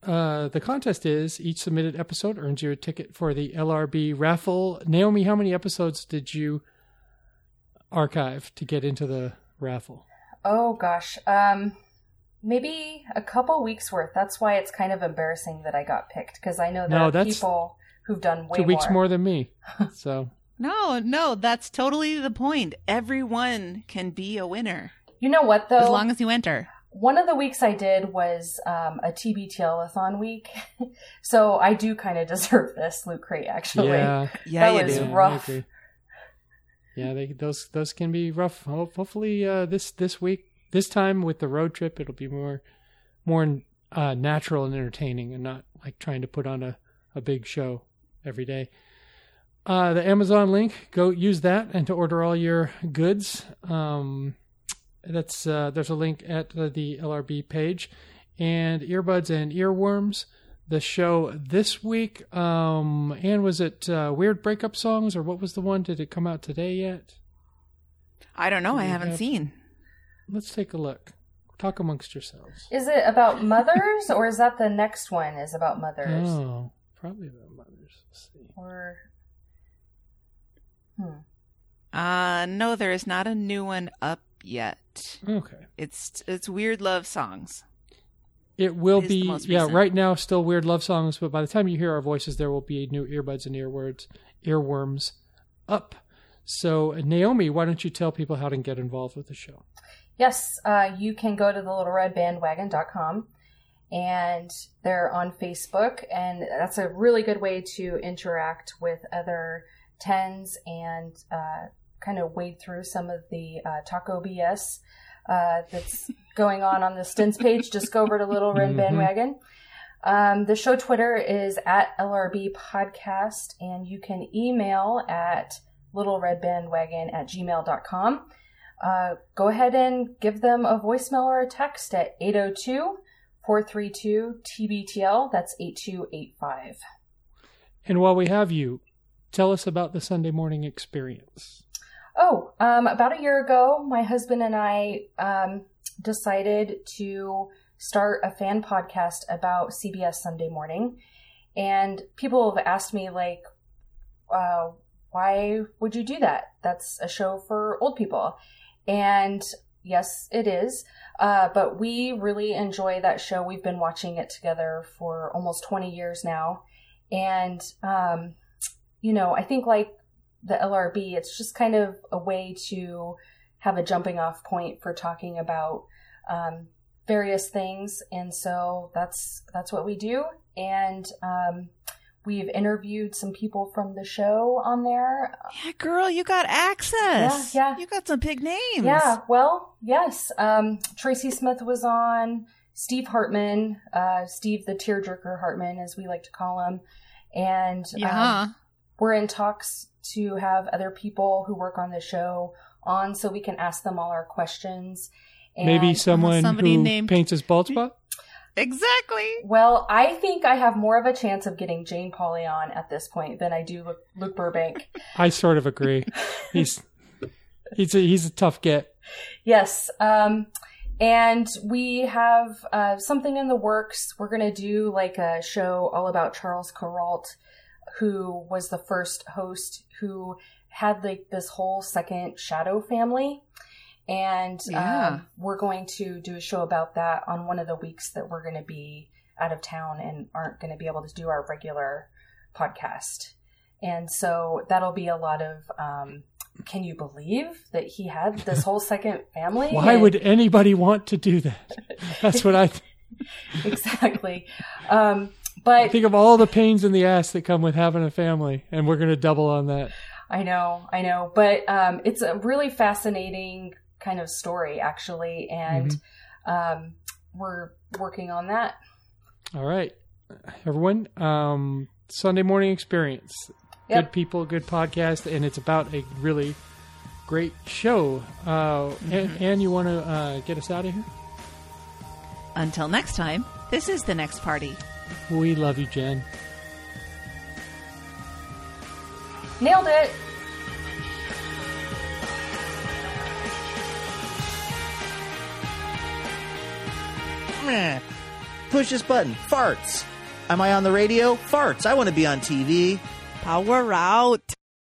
Uh, the contest is each submitted episode earns you a ticket for the LRB raffle. Naomi, how many episodes did you archive to get into the raffle? Oh gosh. Um, maybe a couple weeks worth. That's why it's kind of embarrassing that I got picked because I know there No, are that's people who've done way Two weeks more than me. So No, no, that's totally the point. Everyone can be a winner. You know what though? as long as you enter. One of the weeks I did was um, a TBTL-a-thon week, so I do kind of deserve this loot crate. Actually, yeah, Yeah, That was do. rough. Yeah, they, those those can be rough. Hopefully, uh, this this week, this time with the road trip, it'll be more more uh, natural and entertaining, and not like trying to put on a, a big show every day. Uh, the Amazon link, go use that, and to order all your goods. Um, that's uh, there's a link at the LRB page, and earbuds and earworms the show this week. Um, and was it uh, weird breakup songs or what was the one? Did it come out today yet? I don't know. I haven't have- seen. Let's take a look. Talk amongst yourselves. is it about mothers or is that the next one? Is about mothers Oh, probably about mothers. Let's see. or? Hmm. Uh, no, there is not a new one up yet. Okay. It's it's weird love songs. It will It is the be, yeah, right now still weird love songs, but by the time you hear our voices, there will be new earbuds and earwords, earworms up. So, Naomi, why don't you tell people how to get involved with the show? Yes, uh, you can go to the little red bandwagon.com and they're on Facebook, and that's a really good way to interact with other tens and uh, kind of wade through some of the uh, taco BS uh, that's going on on the stints page, just go over to Little Red Mhm. Bandwagon. Um, the show Twitter is at LRB Podcast, and you can email at littleredbandwagon at gmail.com. Uh, go ahead and give them a voicemail or a text at 802 432 TBTL. That's 8285. And while we have you, tell us about the Sunday morning experience. Oh, um, about a year ago, my husband and I um, decided to start a fan podcast about CBS Sunday Morning. And people have asked me, like, uh, why would you do that? That's a show for old people. And yes, it is. Uh, but we really enjoy that show. We've been watching it together for almost 20 years now. And, um, you know, I think like the LRB, it's just kind of a way to have a jumping off point for talking about um, various things. And so that's that's what we do. And um, we've interviewed some people from the show on there. Yeah, girl, you got access. Yeah, yeah. You got some big names. Yeah, well, yes. Um, Tracy Smith was on. Steve Hartman, uh, Steve the tearjerker Hartman, as we like to call him, and um, we're in talks to have other people who work on the show on, so we can ask them all our questions. And, Maybe someone somebody who named- paints his bald spot? exactly. Well, I think I have more of a chance of getting Jane Pauley on at this point than I do Luke, Luke Burbank. I sort of agree. He's he's a, he's a tough get. Yes. Um, and we have uh, something in the works. We're going to do like a show all about Charles Kuralt, who was the first host who had like this whole second shadow family. And Yeah. um, we're going to do a show about that on one of the weeks that we're going to be out of town and aren't going to be able to do our regular podcast. And so that'll be a lot of, um, can you believe that he had this whole second family? Why And- would anybody want to do that? That's what I th- exactly? Um, but think of all the pains in the ass that come with having a family, and we're going to double on that. I know, I know, but um, it's a really fascinating kind of story, actually, and um, we're working on that. All right, everyone. Um, Sunday morning experience. Yep. Good people, good podcast, and it's about a really great show. Uh, Ann, Ann, you want to uh, get us out of here? Until next time, this is the next party. We love you, Jen. Nailed it. Meh. Push this button. Farts. Am I on the radio? Farts. I want to be on TV. Power out.